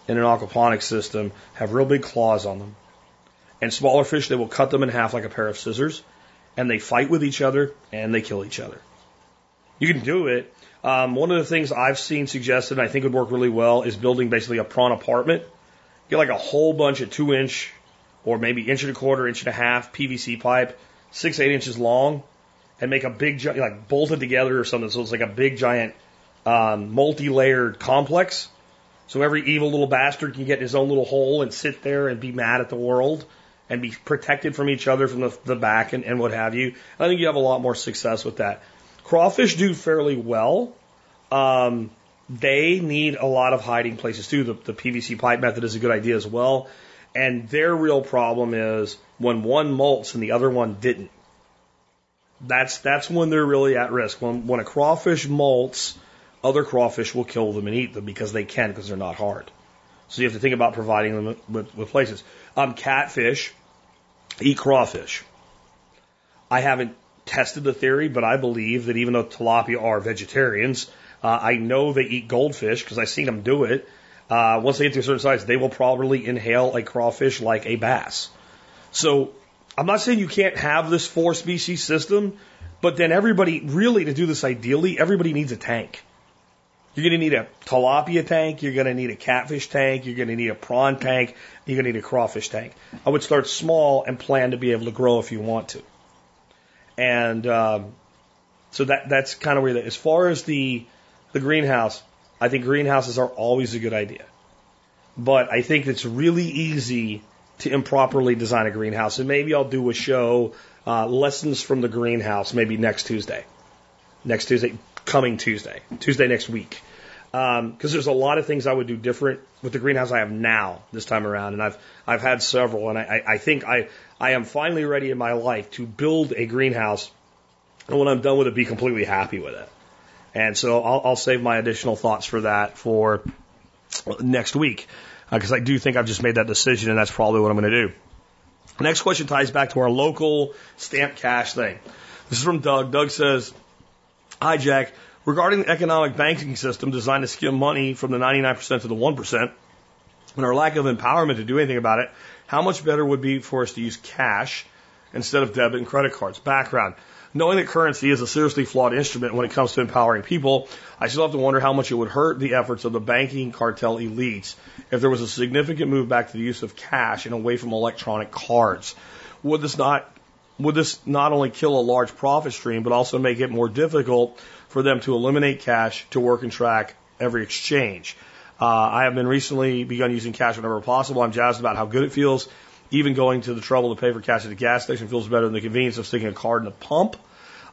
in an aquaponic system have real big claws on them. And smaller fish, they will cut them in half like a pair of scissors, and they fight with each other and they kill each other. You can do it. Um, one of the things I've seen suggested, and I think would work really well, is building basically a prawn apartment. Get like a whole bunch of two inch or maybe inch and a quarter, inch and a half PVC pipe, six, eight inches long, and make a big, like bolted together or something. So it's like a big, giant, um, multi layered complex. So every evil little bastard can get in his own little hole and sit there and be mad at the world and be protected from each other from the, the back and, and what have you. I think you have a lot more success with that. Crawfish do fairly well. Um, they need a lot of hiding places too. The, the PVC pipe method is a good idea as well. And their real problem is when one molts and the other one didn't. That's that's when they're really at risk. When when a crawfish molts, other crawfish will kill them and eat them because they can because they're not hard. So you have to think about providing them with, with places. Um, catfish eat crawfish. I haven't tested the theory, but I believe that even though tilapia are vegetarians, uh, I know they eat goldfish because I've seen them do it. Uh, once they get to a certain size, they will probably inhale a crawfish like a bass. So I'm not saying you can't have this four species system, but then everybody, really, to do this ideally, everybody needs a tank. You're going to need a tilapia tank. You're going to need a catfish tank. You're going to need a prawn tank. You're going to need a crawfish tank. I would start small and plan to be able to grow if you want to. And um, so that that's kind of where that. As far as the the greenhouse, I think greenhouses are always a good idea. But I think it's really easy to improperly design a greenhouse. And maybe I'll do a show, uh, lessons from the greenhouse, maybe next Tuesday. Next Tuesday, coming Tuesday, Tuesday next week. Because um, there's a lot of things I would do different with the greenhouse I have now this time around, and I've I've had several, and I, I think I I am finally ready in my life to build a greenhouse, and when I'm done with it, be completely happy with it. And so I'll, I'll save my additional thoughts for that for next week, because uh, I do think I've just made that decision, and that's probably what I'm going to do. Next question ties back to our local stamp cash thing. This is from Doug. Doug says, Hi, Jack. Regarding the economic banking system designed to skim money from the 99% to the 1%, and our lack of empowerment to do anything about it, how much better would be for us to use cash instead of debit and credit cards? Background. Knowing that currency is a seriously flawed instrument when it comes to empowering people, I still have to wonder how much it would hurt the efforts of the banking cartel elites if there was a significant move back to the use of cash and away from electronic cards. Would this not would this not only kill a large profit stream, but also make it more difficult for them to eliminate cash to work and track every exchange? Uh, I have been recently begun using cash whenever possible. I'm jazzed about how good it feels. Even going to the trouble to pay for cash at the gas station feels better than the convenience of sticking a card in the pump.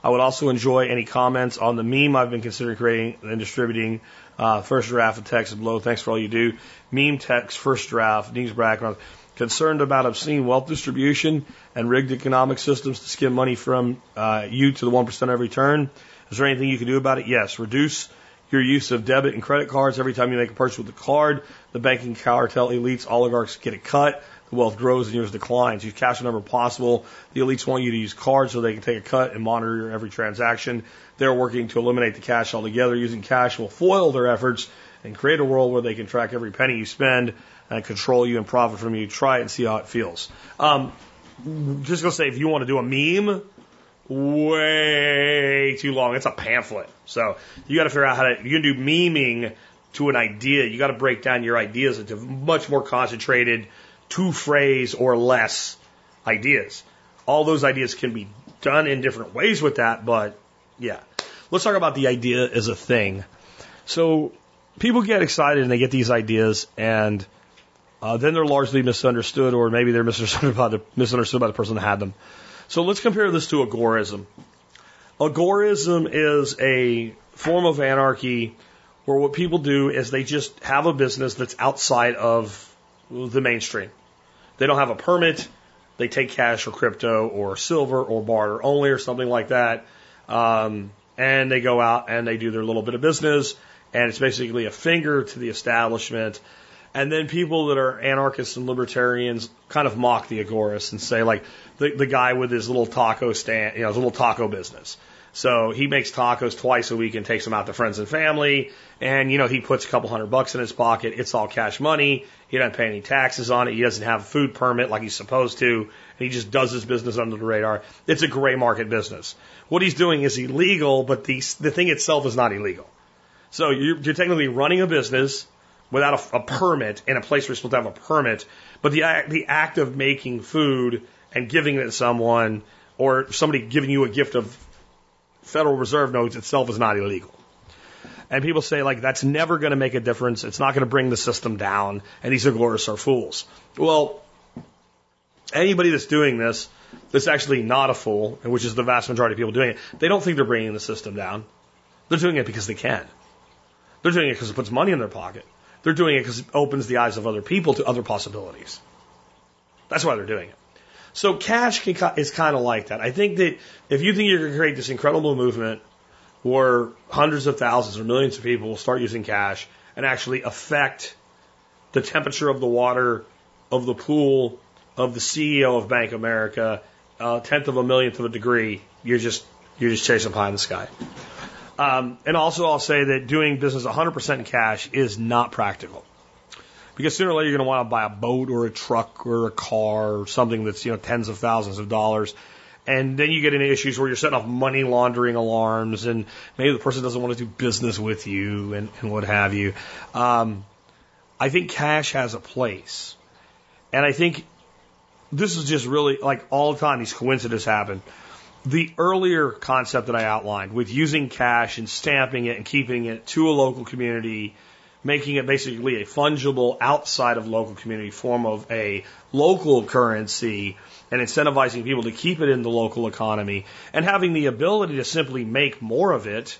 I would also enjoy any comments on the meme I've been considering creating and distributing. Uh, first draft of text below. Thanks for all you do. Meme text, first draft, news background concerned about obscene wealth distribution and rigged economic systems to skim money from uh, you to the 1% every turn. Is there anything you can do about it? Yes. Reduce your use of debit and credit cards every time you make a purchase with a card. The banking cartel elites, oligarchs get a cut. The wealth grows and yours declines. Use cash whenever possible. The elites want you to use cards so they can take a cut and monitor your every transaction. They're working to eliminate the cash altogether. Using cash will foil their efforts and create a world where they can track every penny you spend and control you and profit from you. Try it and see how it feels. Um, just gonna say, if you want to do a meme, way too long. It's a pamphlet. So you got to figure out how to. You can do memeing to an idea. You got to break down your ideas into much more concentrated, two phrase or less ideas. All those ideas can be done in different ways with that, but yeah. Let's talk about the idea as a thing. So people get excited and they get these ideas and uh, then they're largely misunderstood, or maybe they're misunderstood by the misunderstood by the person that had them. So let's compare this to agorism. Agorism is a form of anarchy where what people do is they just have a business that's outside of the mainstream. They don't have a permit. They take cash or crypto or silver or barter only or something like that. Um, and they go out and they do their little bit of business. And it's basically a finger to the establishment and then people that are anarchists and libertarians kind of mock the agorists and say, like, the, the guy with his little taco stand, you know, his little taco business. So he makes tacos twice a week and takes them out to friends and family. And, you know, he puts a couple hundred bucks in his pocket. It's all cash money. He doesn't pay any taxes on it. He doesn't have a food permit like he's supposed to. And he just does his business under the radar. It's a gray market business. What he's doing is illegal, but the, the thing itself is not illegal. So you're, you're technically running a business without a, a permit in a place where you're supposed to have a permit. But the act, the act of making food and giving it to someone or somebody giving you a gift of Federal Reserve notes itself is not illegal. And people say like that's never going to make a difference. It's not going to bring the system down. And these agorists are fools. Well, anybody that's doing this that's actually not a fool, which is the vast majority of people doing it, they don't think they're bringing the system down. They're doing it because they can. They're doing it because it puts money in their pocket. They're doing it because it opens the eyes of other people to other possibilities. That's why they're doing it. So cash can, is kind of like that. I think that if you think you're going to create this incredible movement where hundreds of thousands or millions of people will start using cash and actually affect the temperature of the water of the pool of the CEO of Bank America, a tenth of a millionth of a degree, you're just you're just chasing pie in the sky. Um, and also, I'll say that doing business 100% in cash is not practical. Because sooner or later, you're going to want to buy a boat or a truck or a car or something that's, you know, tens of thousands of dollars. And then you get into issues where you're setting off money laundering alarms and maybe the person doesn't want to do business with you and, and what have you. Um, I think cash has a place. And I think this is just really like all the time these coincidences happen the earlier concept that I outlined with using cash and stamping it and keeping it to a local community, making it basically a fungible outside of local community form of a local currency and incentivizing people to keep it in the local economy and having the ability to simply make more of it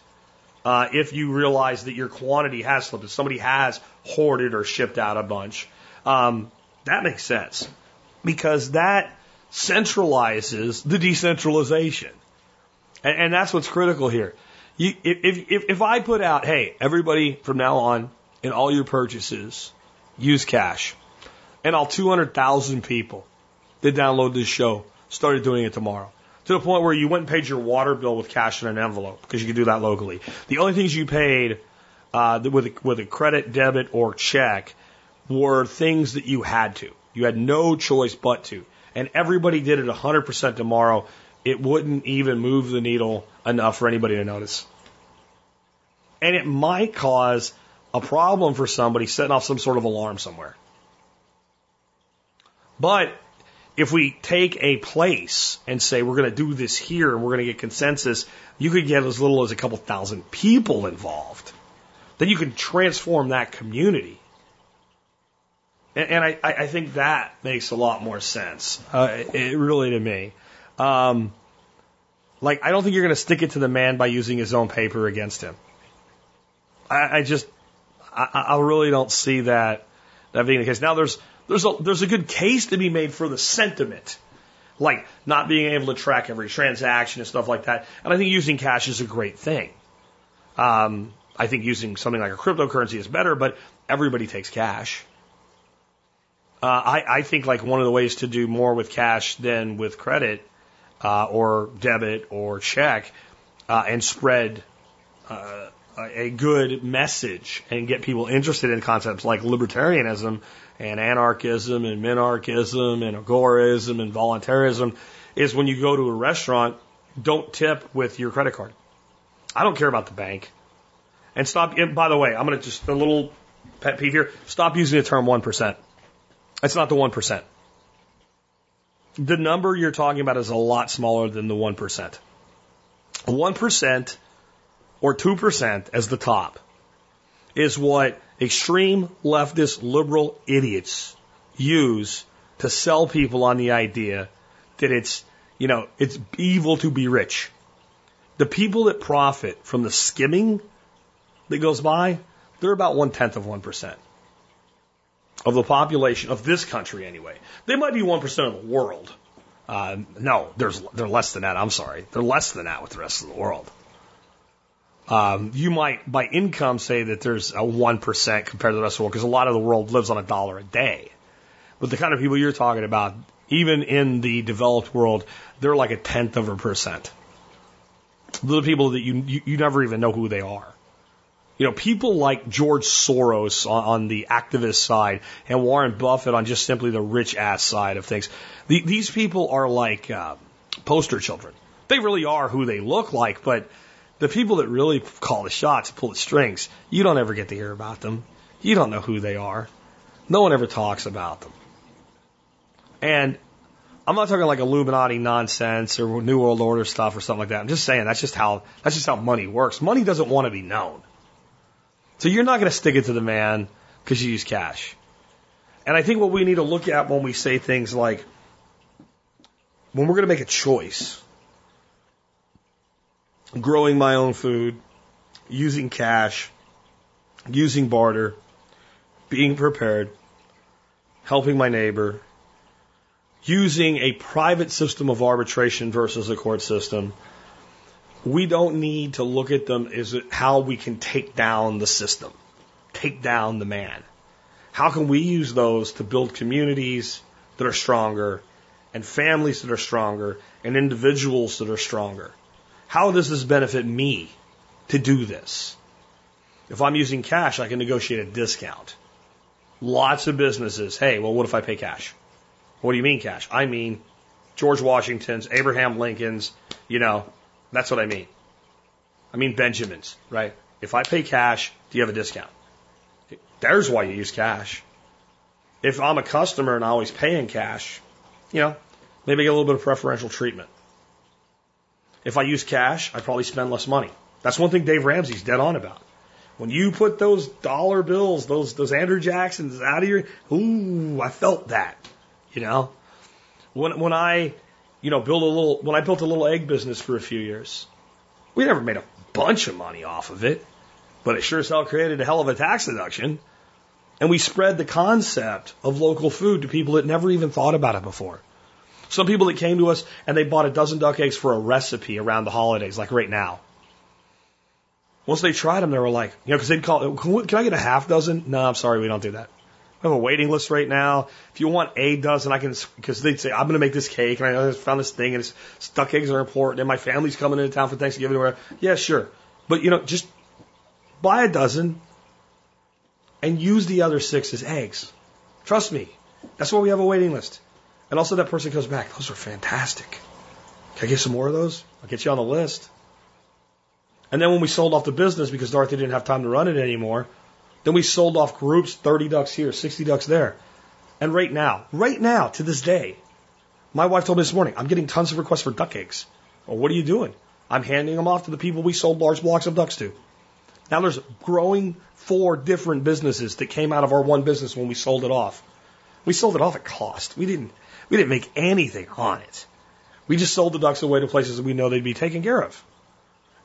uh, if you realize that your quantity has slipped, if somebody has hoarded or shipped out a bunch. Um, that makes sense because that centralizes the decentralization. And, and that's what's critical here. You, if, if, if I put out, hey, everybody from now on, in all your purchases, use cash. And all 200,000 people that download this show started doing it tomorrow. To the point where you went and paid your water bill with cash in an envelope because you could do that locally. The only things you paid uh, with, a, with a credit, debit, or check were things that you had to. You had no choice but to and everybody did it 100% tomorrow, it wouldn't even move the needle enough for anybody to notice. And it might cause a problem for somebody setting off some sort of alarm somewhere. But if we take a place and say we're going to do this here and we're going to get consensus, you could get as little as a couple thousand people involved. Then you can transform that community. And, I, I think that makes a lot more sense, uh, it, really to me. Um, like, I don't think you're going to stick it to the man by using his own paper against him. I, I just, I, I really don't see that that being the case. Now, there's there's a there's a good case to be made for the sentiment, like not being able to track every transaction and stuff like that. And I think using cash is a great thing. Um, I think using something like a cryptocurrency is better, but everybody takes cash. Uh, I, I think like one of the ways to do more with cash than with credit uh, or debit or check uh, and spread uh, a good message and get people interested in concepts like libertarianism and anarchism and minarchism and agorism and voluntarism is when you go to a restaurant, don't tip with your credit card. I don't care about the bank. And stop, and by the way, I'm going to just a little pet peeve here. Stop using the term 1%. It's not the 1%. The number you're talking about is a lot smaller than the 1%. 1% or 2% as the top is what extreme leftist liberal idiots use to sell people on the idea that it's, you know, it's evil to be rich. The people that profit from the skimming that goes by, they're about one tenth of 1% of the population of this country anyway. They might be 1% of the world. Uh, no, there's, they're less than that. I'm sorry. They're less than that with the rest of the world. Um, you might, by income, say that there's a 1% compared to the rest of the world because a lot of the world lives on a dollar a day. But the kind of people you're talking about, even in the developed world, they're like a tenth of a percent. The people that you, you, you never even know who they are. You know, people like George Soros on, on the activist side and Warren Buffett on just simply the rich ass side of things. The, these people are like uh, poster children. They really are who they look like, but the people that really call the shots, pull the strings, you don't ever get to hear about them. You don't know who they are. No one ever talks about them. And I'm not talking like Illuminati nonsense or New World Order stuff or something like that. I'm just saying that's just how that's just how money works. Money doesn't want to be known. So you're not going to stick it to the man because you use cash. And I think what we need to look at when we say things like when we're going to make a choice, growing my own food, using cash, using barter, being prepared, helping my neighbor, using a private system of arbitration versus a court system, we don't need to look at them as how we can take down the system, take down the man. How can we use those to build communities that are stronger and families that are stronger and individuals that are stronger? How does this benefit me to do this? If I'm using cash, I can negotiate a discount. Lots of businesses, hey, well, what if I pay cash? What do you mean cash? I mean George Washington's, Abraham Lincoln's, you know, that's what I mean. I mean Benjamin's, right? If I pay cash, do you have a discount? There's why you use cash. If I'm a customer and I always pay in cash, you know, maybe get a little bit of preferential treatment. If I use cash, I probably spend less money. That's one thing Dave Ramsey's dead on about. When you put those dollar bills, those those Andrew Jacksons out of your, ooh, I felt that. You know, when when I, you know, build a little when I built a little egg business for a few years, we never made a bunch of money off of it, but it sure as hell created a hell of a tax deduction. And we spread the concept of local food to people that never even thought about it before. Some people that came to us and they bought a dozen duck eggs for a recipe around the holidays, like right now. Once they tried them, they were like, you know, because they'd call, can I get a half dozen? No, I'm sorry, we don't do that. We have a waiting list right now. If you want a dozen, I can, because they'd say, I'm going to make this cake, and I found this thing, and it's, duck eggs are important, and my family's coming into town for Thanksgiving. Or yeah, sure. But, you know, just buy a dozen and use the other six as eggs. Trust me. That's why we have a waiting list. And also that person comes back, those are fantastic. Can I get some more of those? I'll get you on the list. And then when we sold off the business because Dorothy didn't have time to run it anymore, then we sold off groups, 30 ducks here, 60 ducks there. And right now, right now, to this day, my wife told me this morning, I'm getting tons of requests for duck eggs. Well, what are you doing? I'm handing them off to the people we sold large blocks of ducks to. Now there's growing four different businesses that came out of our one business when we sold it off. We sold it off at cost. We didn't we didn't make anything on it. We just sold the ducks away to places that we know they'd be taken care of.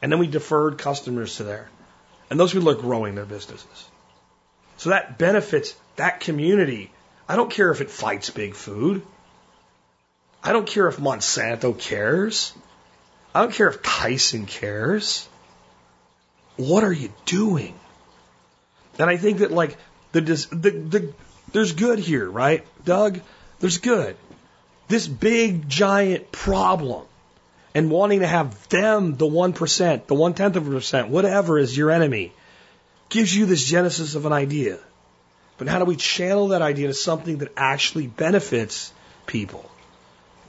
And then we deferred customers to there. And those people are growing their businesses. So that benefits that community. I don't care if it fights big food. I don't care if Monsanto cares. I don't care if Tyson cares. What are you doing? And I think that like the, the, the there's good here, right, Doug? There's good this big giant problem and wanting to have them, the 1%, the one tenth of a percent, whatever is your enemy, gives you this genesis of an idea. But how do we channel that idea to something that actually benefits people?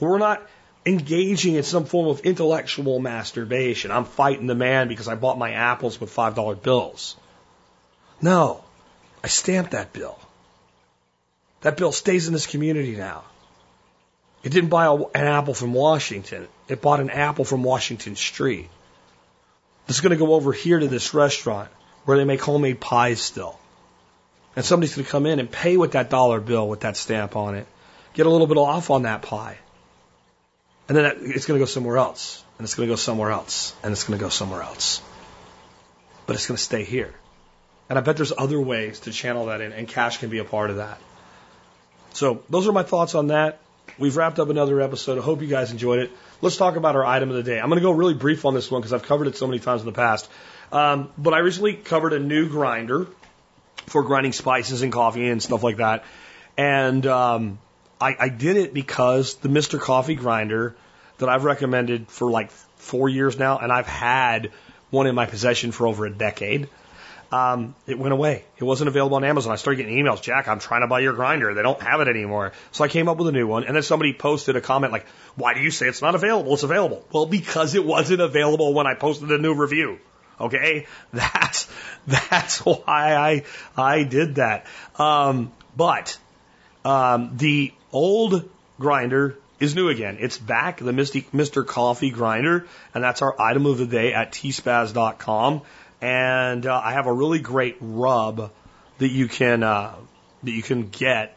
We're not engaging in some form of intellectual masturbation. I'm fighting the man because I bought my apples with $5 bills. No, I stamped that bill. That bill stays in this community now. It didn't buy a, an apple from Washington. It bought an apple from Washington Street. It's going to go over here to this restaurant where they make homemade pies still. And somebody's going to come in and pay with that dollar bill with that stamp on it, get a little bit off on that pie. And then it's going to go somewhere else. And it's going to go somewhere else. And it's going to go somewhere else. But it's going to stay here. And I bet there's other ways to channel that in, and cash can be a part of that. So those are my thoughts on that. We've wrapped up another episode. I hope you guys enjoyed it. Let's talk about our item of the day. I'm going to go really brief on this one because I've covered it so many times in the past. Um, but I recently covered a new grinder for grinding spices and coffee and stuff like that. And um, I, I did it because the Mr. Coffee grinder that I've recommended for like four years now, and I've had one in my possession for over a decade. Um, it went away. It wasn't available on Amazon. I started getting emails, Jack, I'm trying to buy your grinder. They don't have it anymore. So I came up with a new one. And then somebody posted a comment like, why do you say it's not available? It's available. Well, because it wasn't available when I posted a new review. Okay. That's, that's why I, I did that. Um, but, um, the old grinder is new again. It's back, the Misty, Mr. Coffee grinder, and that's our item of the day at tspaz.com. And uh, I have a really great rub that you can uh, that you can get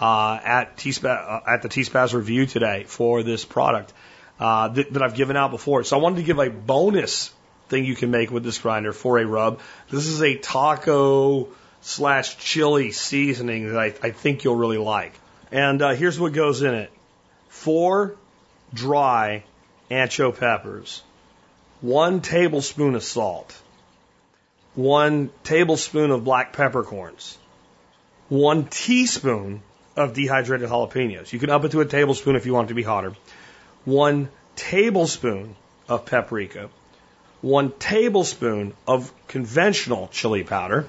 uh, at T uh, at the T Spaz review today for this product uh, that, that I've given out before. So I wanted to give a bonus thing you can make with this grinder for a rub. This is a taco slash chili seasoning that I, I think you'll really like. And uh, here's what goes in it: four dry ancho peppers, one tablespoon of salt, one tablespoon of black peppercorns, one teaspoon of dehydrated jalapenos. You can up it to a tablespoon if you want it to be hotter. One tablespoon of paprika, one tablespoon of conventional chili powder,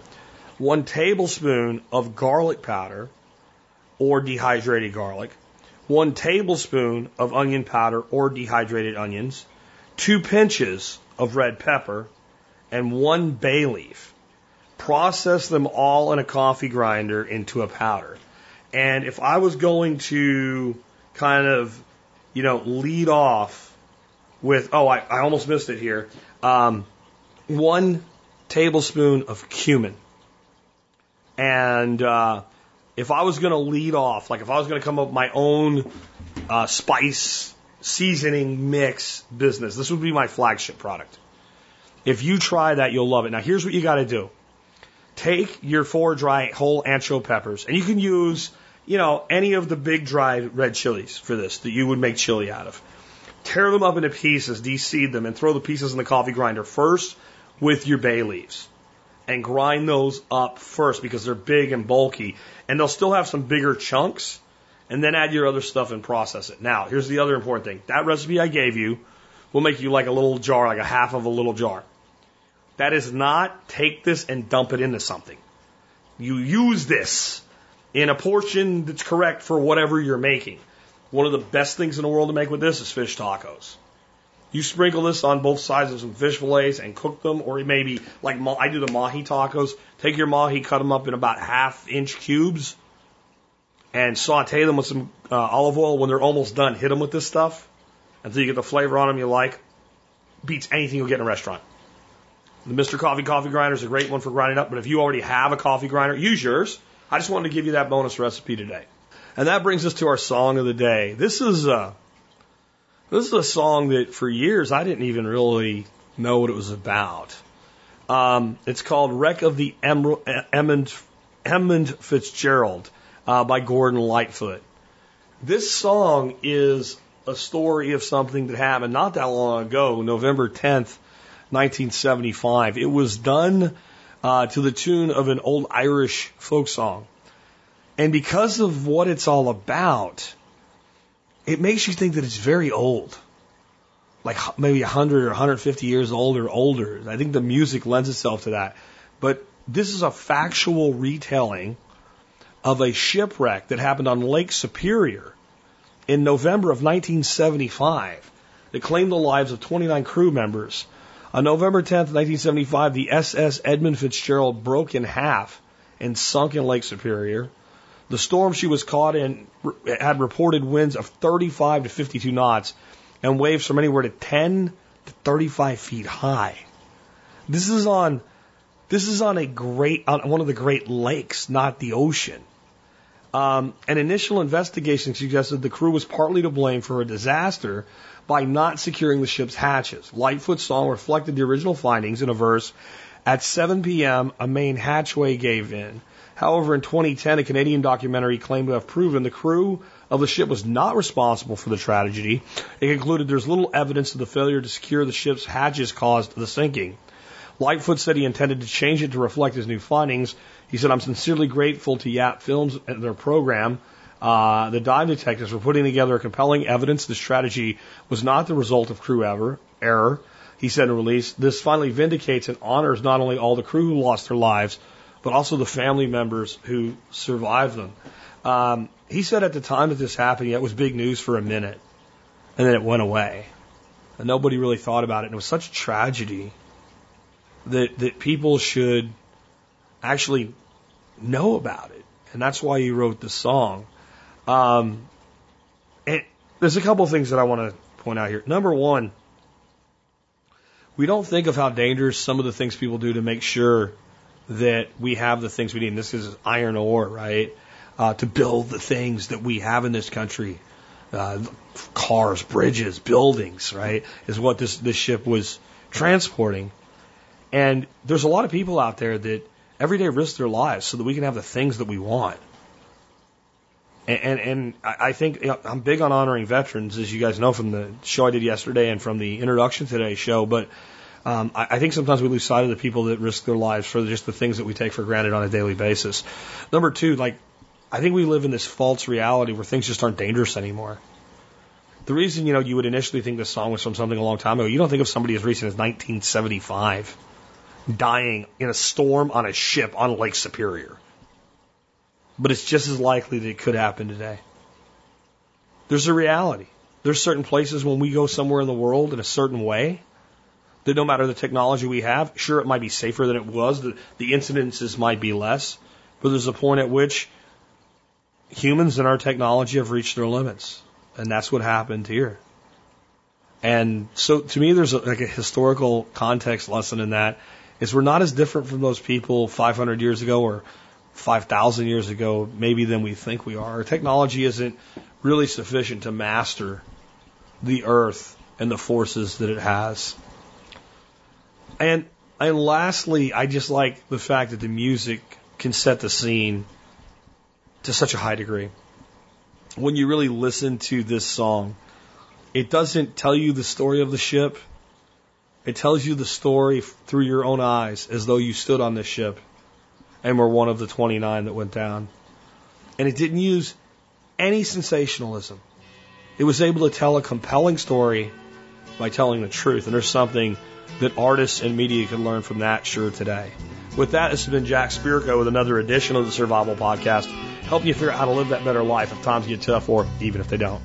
one tablespoon of garlic powder or dehydrated garlic, one tablespoon of onion powder or dehydrated onions, two pinches of red pepper, and one bay leaf. Process them all in a coffee grinder into a powder. And if I was going to kind of, you know, lead off with, oh, I, I almost missed it here. Um, one tablespoon of cumin. And uh, if I was going to lead off, like if I was going to come up with my own uh, spice seasoning mix business, this would be my flagship product. If you try that, you'll love it. Now, here's what you got to do. Take your four dry whole ancho peppers, and you can use, you know, any of the big dried red chilies for this that you would make chili out of. Tear them up into pieces, de-seed them, and throw the pieces in the coffee grinder first with your bay leaves. And grind those up first because they're big and bulky. And they'll still have some bigger chunks. And then add your other stuff and process it. Now, here's the other important thing. That recipe I gave you will make you like a little jar, like a half of a little jar. That is not take this and dump it into something. You use this in a portion that's correct for whatever you're making. One of the best things in the world to make with this is fish tacos. You sprinkle this on both sides of some fish fillets and cook them, or maybe like I do the mahi tacos. Take your mahi, cut them up in about half inch cubes, and saute them with some uh, olive oil. When they're almost done, hit them with this stuff until you get the flavor on them you like. Beats anything you'll get in a restaurant. The Mr. Coffee coffee grinder is a great one for grinding up, but if you already have a coffee grinder, use yours. I just wanted to give you that bonus recipe today. And that brings us to our song of the day. This is a, uh, this is a song that for years I didn't even really know what it was about. Um, it's called Wreck of the Emmond, Emmond Fitzgerald uh, by Gordon Lightfoot. This song is a story of something that happened not that long ago, November 10th, 1975. It was done uh, to the tune of an old Irish folk song. And because of what it's all about, it makes you think that it's very old. like maybe 100 or 150 years old or older. I think the music lends itself to that. But this is a factual retelling of a shipwreck that happened on Lake Superior in November of 1975 that claimed the lives of 29 crew members. On November 10th, 1975, the SS Edmund Fitzgerald broke in half and sunk in Lake Superior. The storm she was caught in had reported winds of 35 to 52 knots and waves from anywhere to 10 to 35 feet high. This is on this is on a great on one of the Great Lakes, not the ocean. Um, an initial investigation suggested the crew was partly to blame for a disaster by not securing the ship's hatches. Lightfoot's song reflected the original findings in a verse. At 7 p.m., a main hatchway gave in. However, in 2010, a Canadian documentary claimed to have proven the crew of the ship was not responsible for the tragedy. It concluded there's little evidence of the failure to secure the ship's hatches caused the sinking. Lightfoot said he intended to change it to reflect his new findings. He said, I'm sincerely grateful to Yap Films and their program, uh, the dive detectives, for putting together compelling evidence the strategy was not the result of crew ever, error. He said in a release, this finally vindicates and honors not only all the crew who lost their lives, but also the family members who survived them. Um, he said at the time that this happened, yeah, it was big news for a minute, and then it went away, and nobody really thought about it. And it was such a tragedy that that people should actually know about it, and that's why he wrote the song. Um, and there's a couple of things that I want to point out here. Number one, we don't think of how dangerous some of the things people do to make sure that we have the things we need. And this is iron ore, right? Uh, to build the things that we have in this country. Uh, cars, bridges, buildings, right? Is what this, this ship was transporting. And there's a lot of people out there that every day risk their lives so that we can have the things that we want. And, and, and I think you know, I'm big on honoring veterans, as you guys know from the show I did yesterday and from the introduction to today's show. But um, I, I think sometimes we lose sight of the people that risk their lives for just the things that we take for granted on a daily basis. Number two, like, I think we live in this false reality where things just aren't dangerous anymore. The reason, you know, you would initially think this song was from something a long time ago, you don't think of somebody as recent as 1975 dying in a storm on a ship on Lake Superior. But it's just as likely that it could happen today. There's a reality. There's certain places when we go somewhere in the world in a certain way that no matter the technology we have, sure, it might be safer than it was, the, the incidences might be less, but there's a point at which humans and our technology have reached their limits. And that's what happened here. And so to me, there's a, like a historical context lesson in that is we're not as different from those people 500 years ago or 5,000 years ago, maybe than we think we are. Our technology isn't really sufficient to master the earth and the forces that it has. And and lastly, I just like the fact that the music can set the scene to such a high degree. When you really listen to this song, it doesn't tell you the story of the ship. It tells you the story through your own eyes as though you stood on this ship and were one of the 29 that went down. And it didn't use any sensationalism. It was able to tell a compelling story by telling the truth. And there's something that artists and media can learn from that sure today. With that, this has been Jack Spirko with another edition of the Survival Podcast, helping you figure out how to live that better life if times get tough or even if they don't.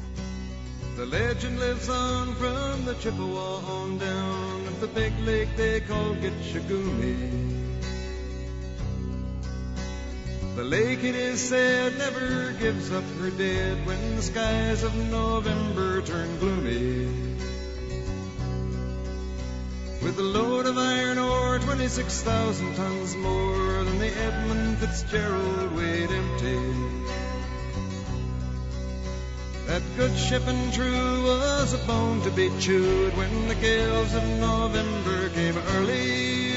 The legend lives on from the Chippewa on down of the big lake they call Gitche Gumee. The lake, it is said, never gives up her dead when the skies of November turn gloomy. With a load of iron ore, 26,000 tons more than the Edmund Fitzgerald weighed empty. That good ship and true was a bone to be chewed when the gales of November came early.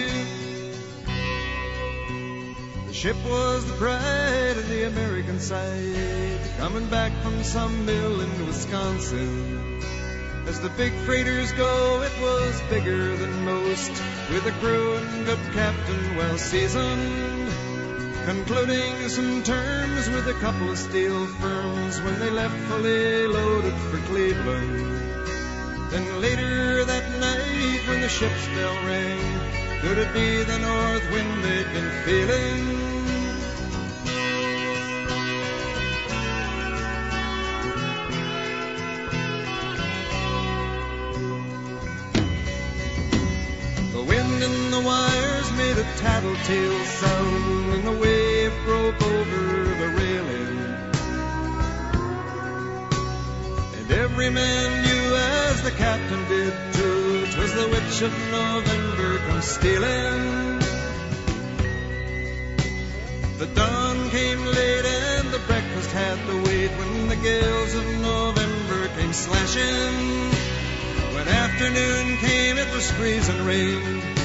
The ship was the pride of the American side, coming back from some mill in Wisconsin. As the big freighters go, it was bigger than most, with a crew and good captain well seasoned. Concluding some terms with a couple of steel firms when they left fully loaded for Cleveland. Then later that night when the ship's bell rang, could it be the north wind they'd been feeling? Tattletale sound, and the wave broke over the railing. And every man knew, as the captain did too, 'twas the witch of November come stealing. The dawn came late and the breakfast had to wait when the gales of November came slashing. When afternoon came, it was freezing rain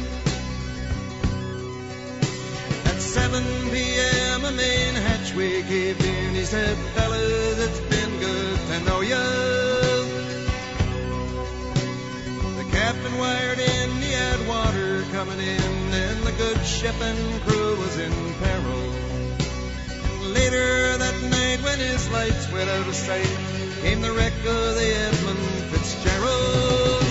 At 7 p.m., a main hatchway caved in. He said, Fellas, it's been good to know you. The captain wired in, he had water coming in, and the good ship and crew was in peril. Later that night, when his lights went out of sight, came the wreck of the Edmund Fitzgerald.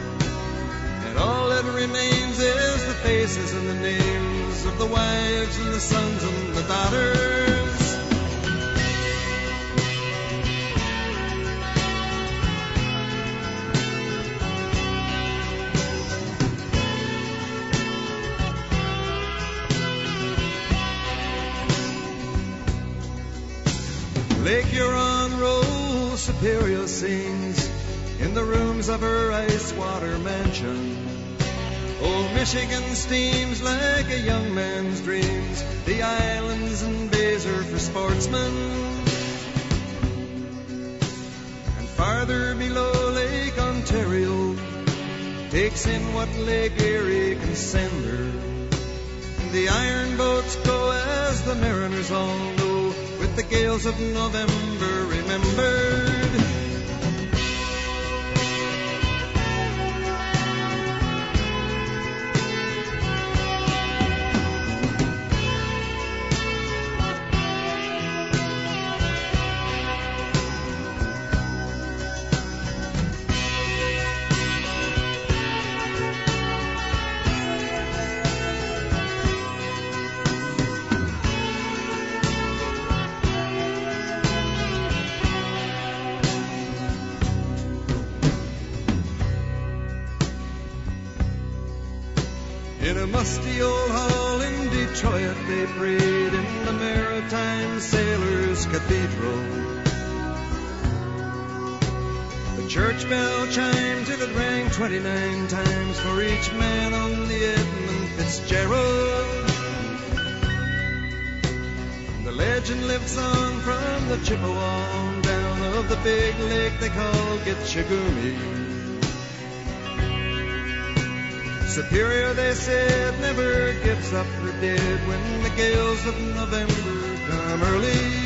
All that remains is the faces and the names of the wives and the sons and the daughters. Lake Huron rolls, Superior sings in the rooms of her ice water mansion. Old Michigan steams like a young man's dreams. The islands and bays are for sportsmen. And farther below Lake Ontario takes in what Lake Erie can send her. The iron boats go as the mariners all know, with the gales of November remembered. Chimed till it rang 29 times for each man on the Edmund Fitzgerald. The legend lives on from the Chippewa down of the big lake they call Gitche Gumee. Superior, they said, never gives up her dead when the gales of November come early.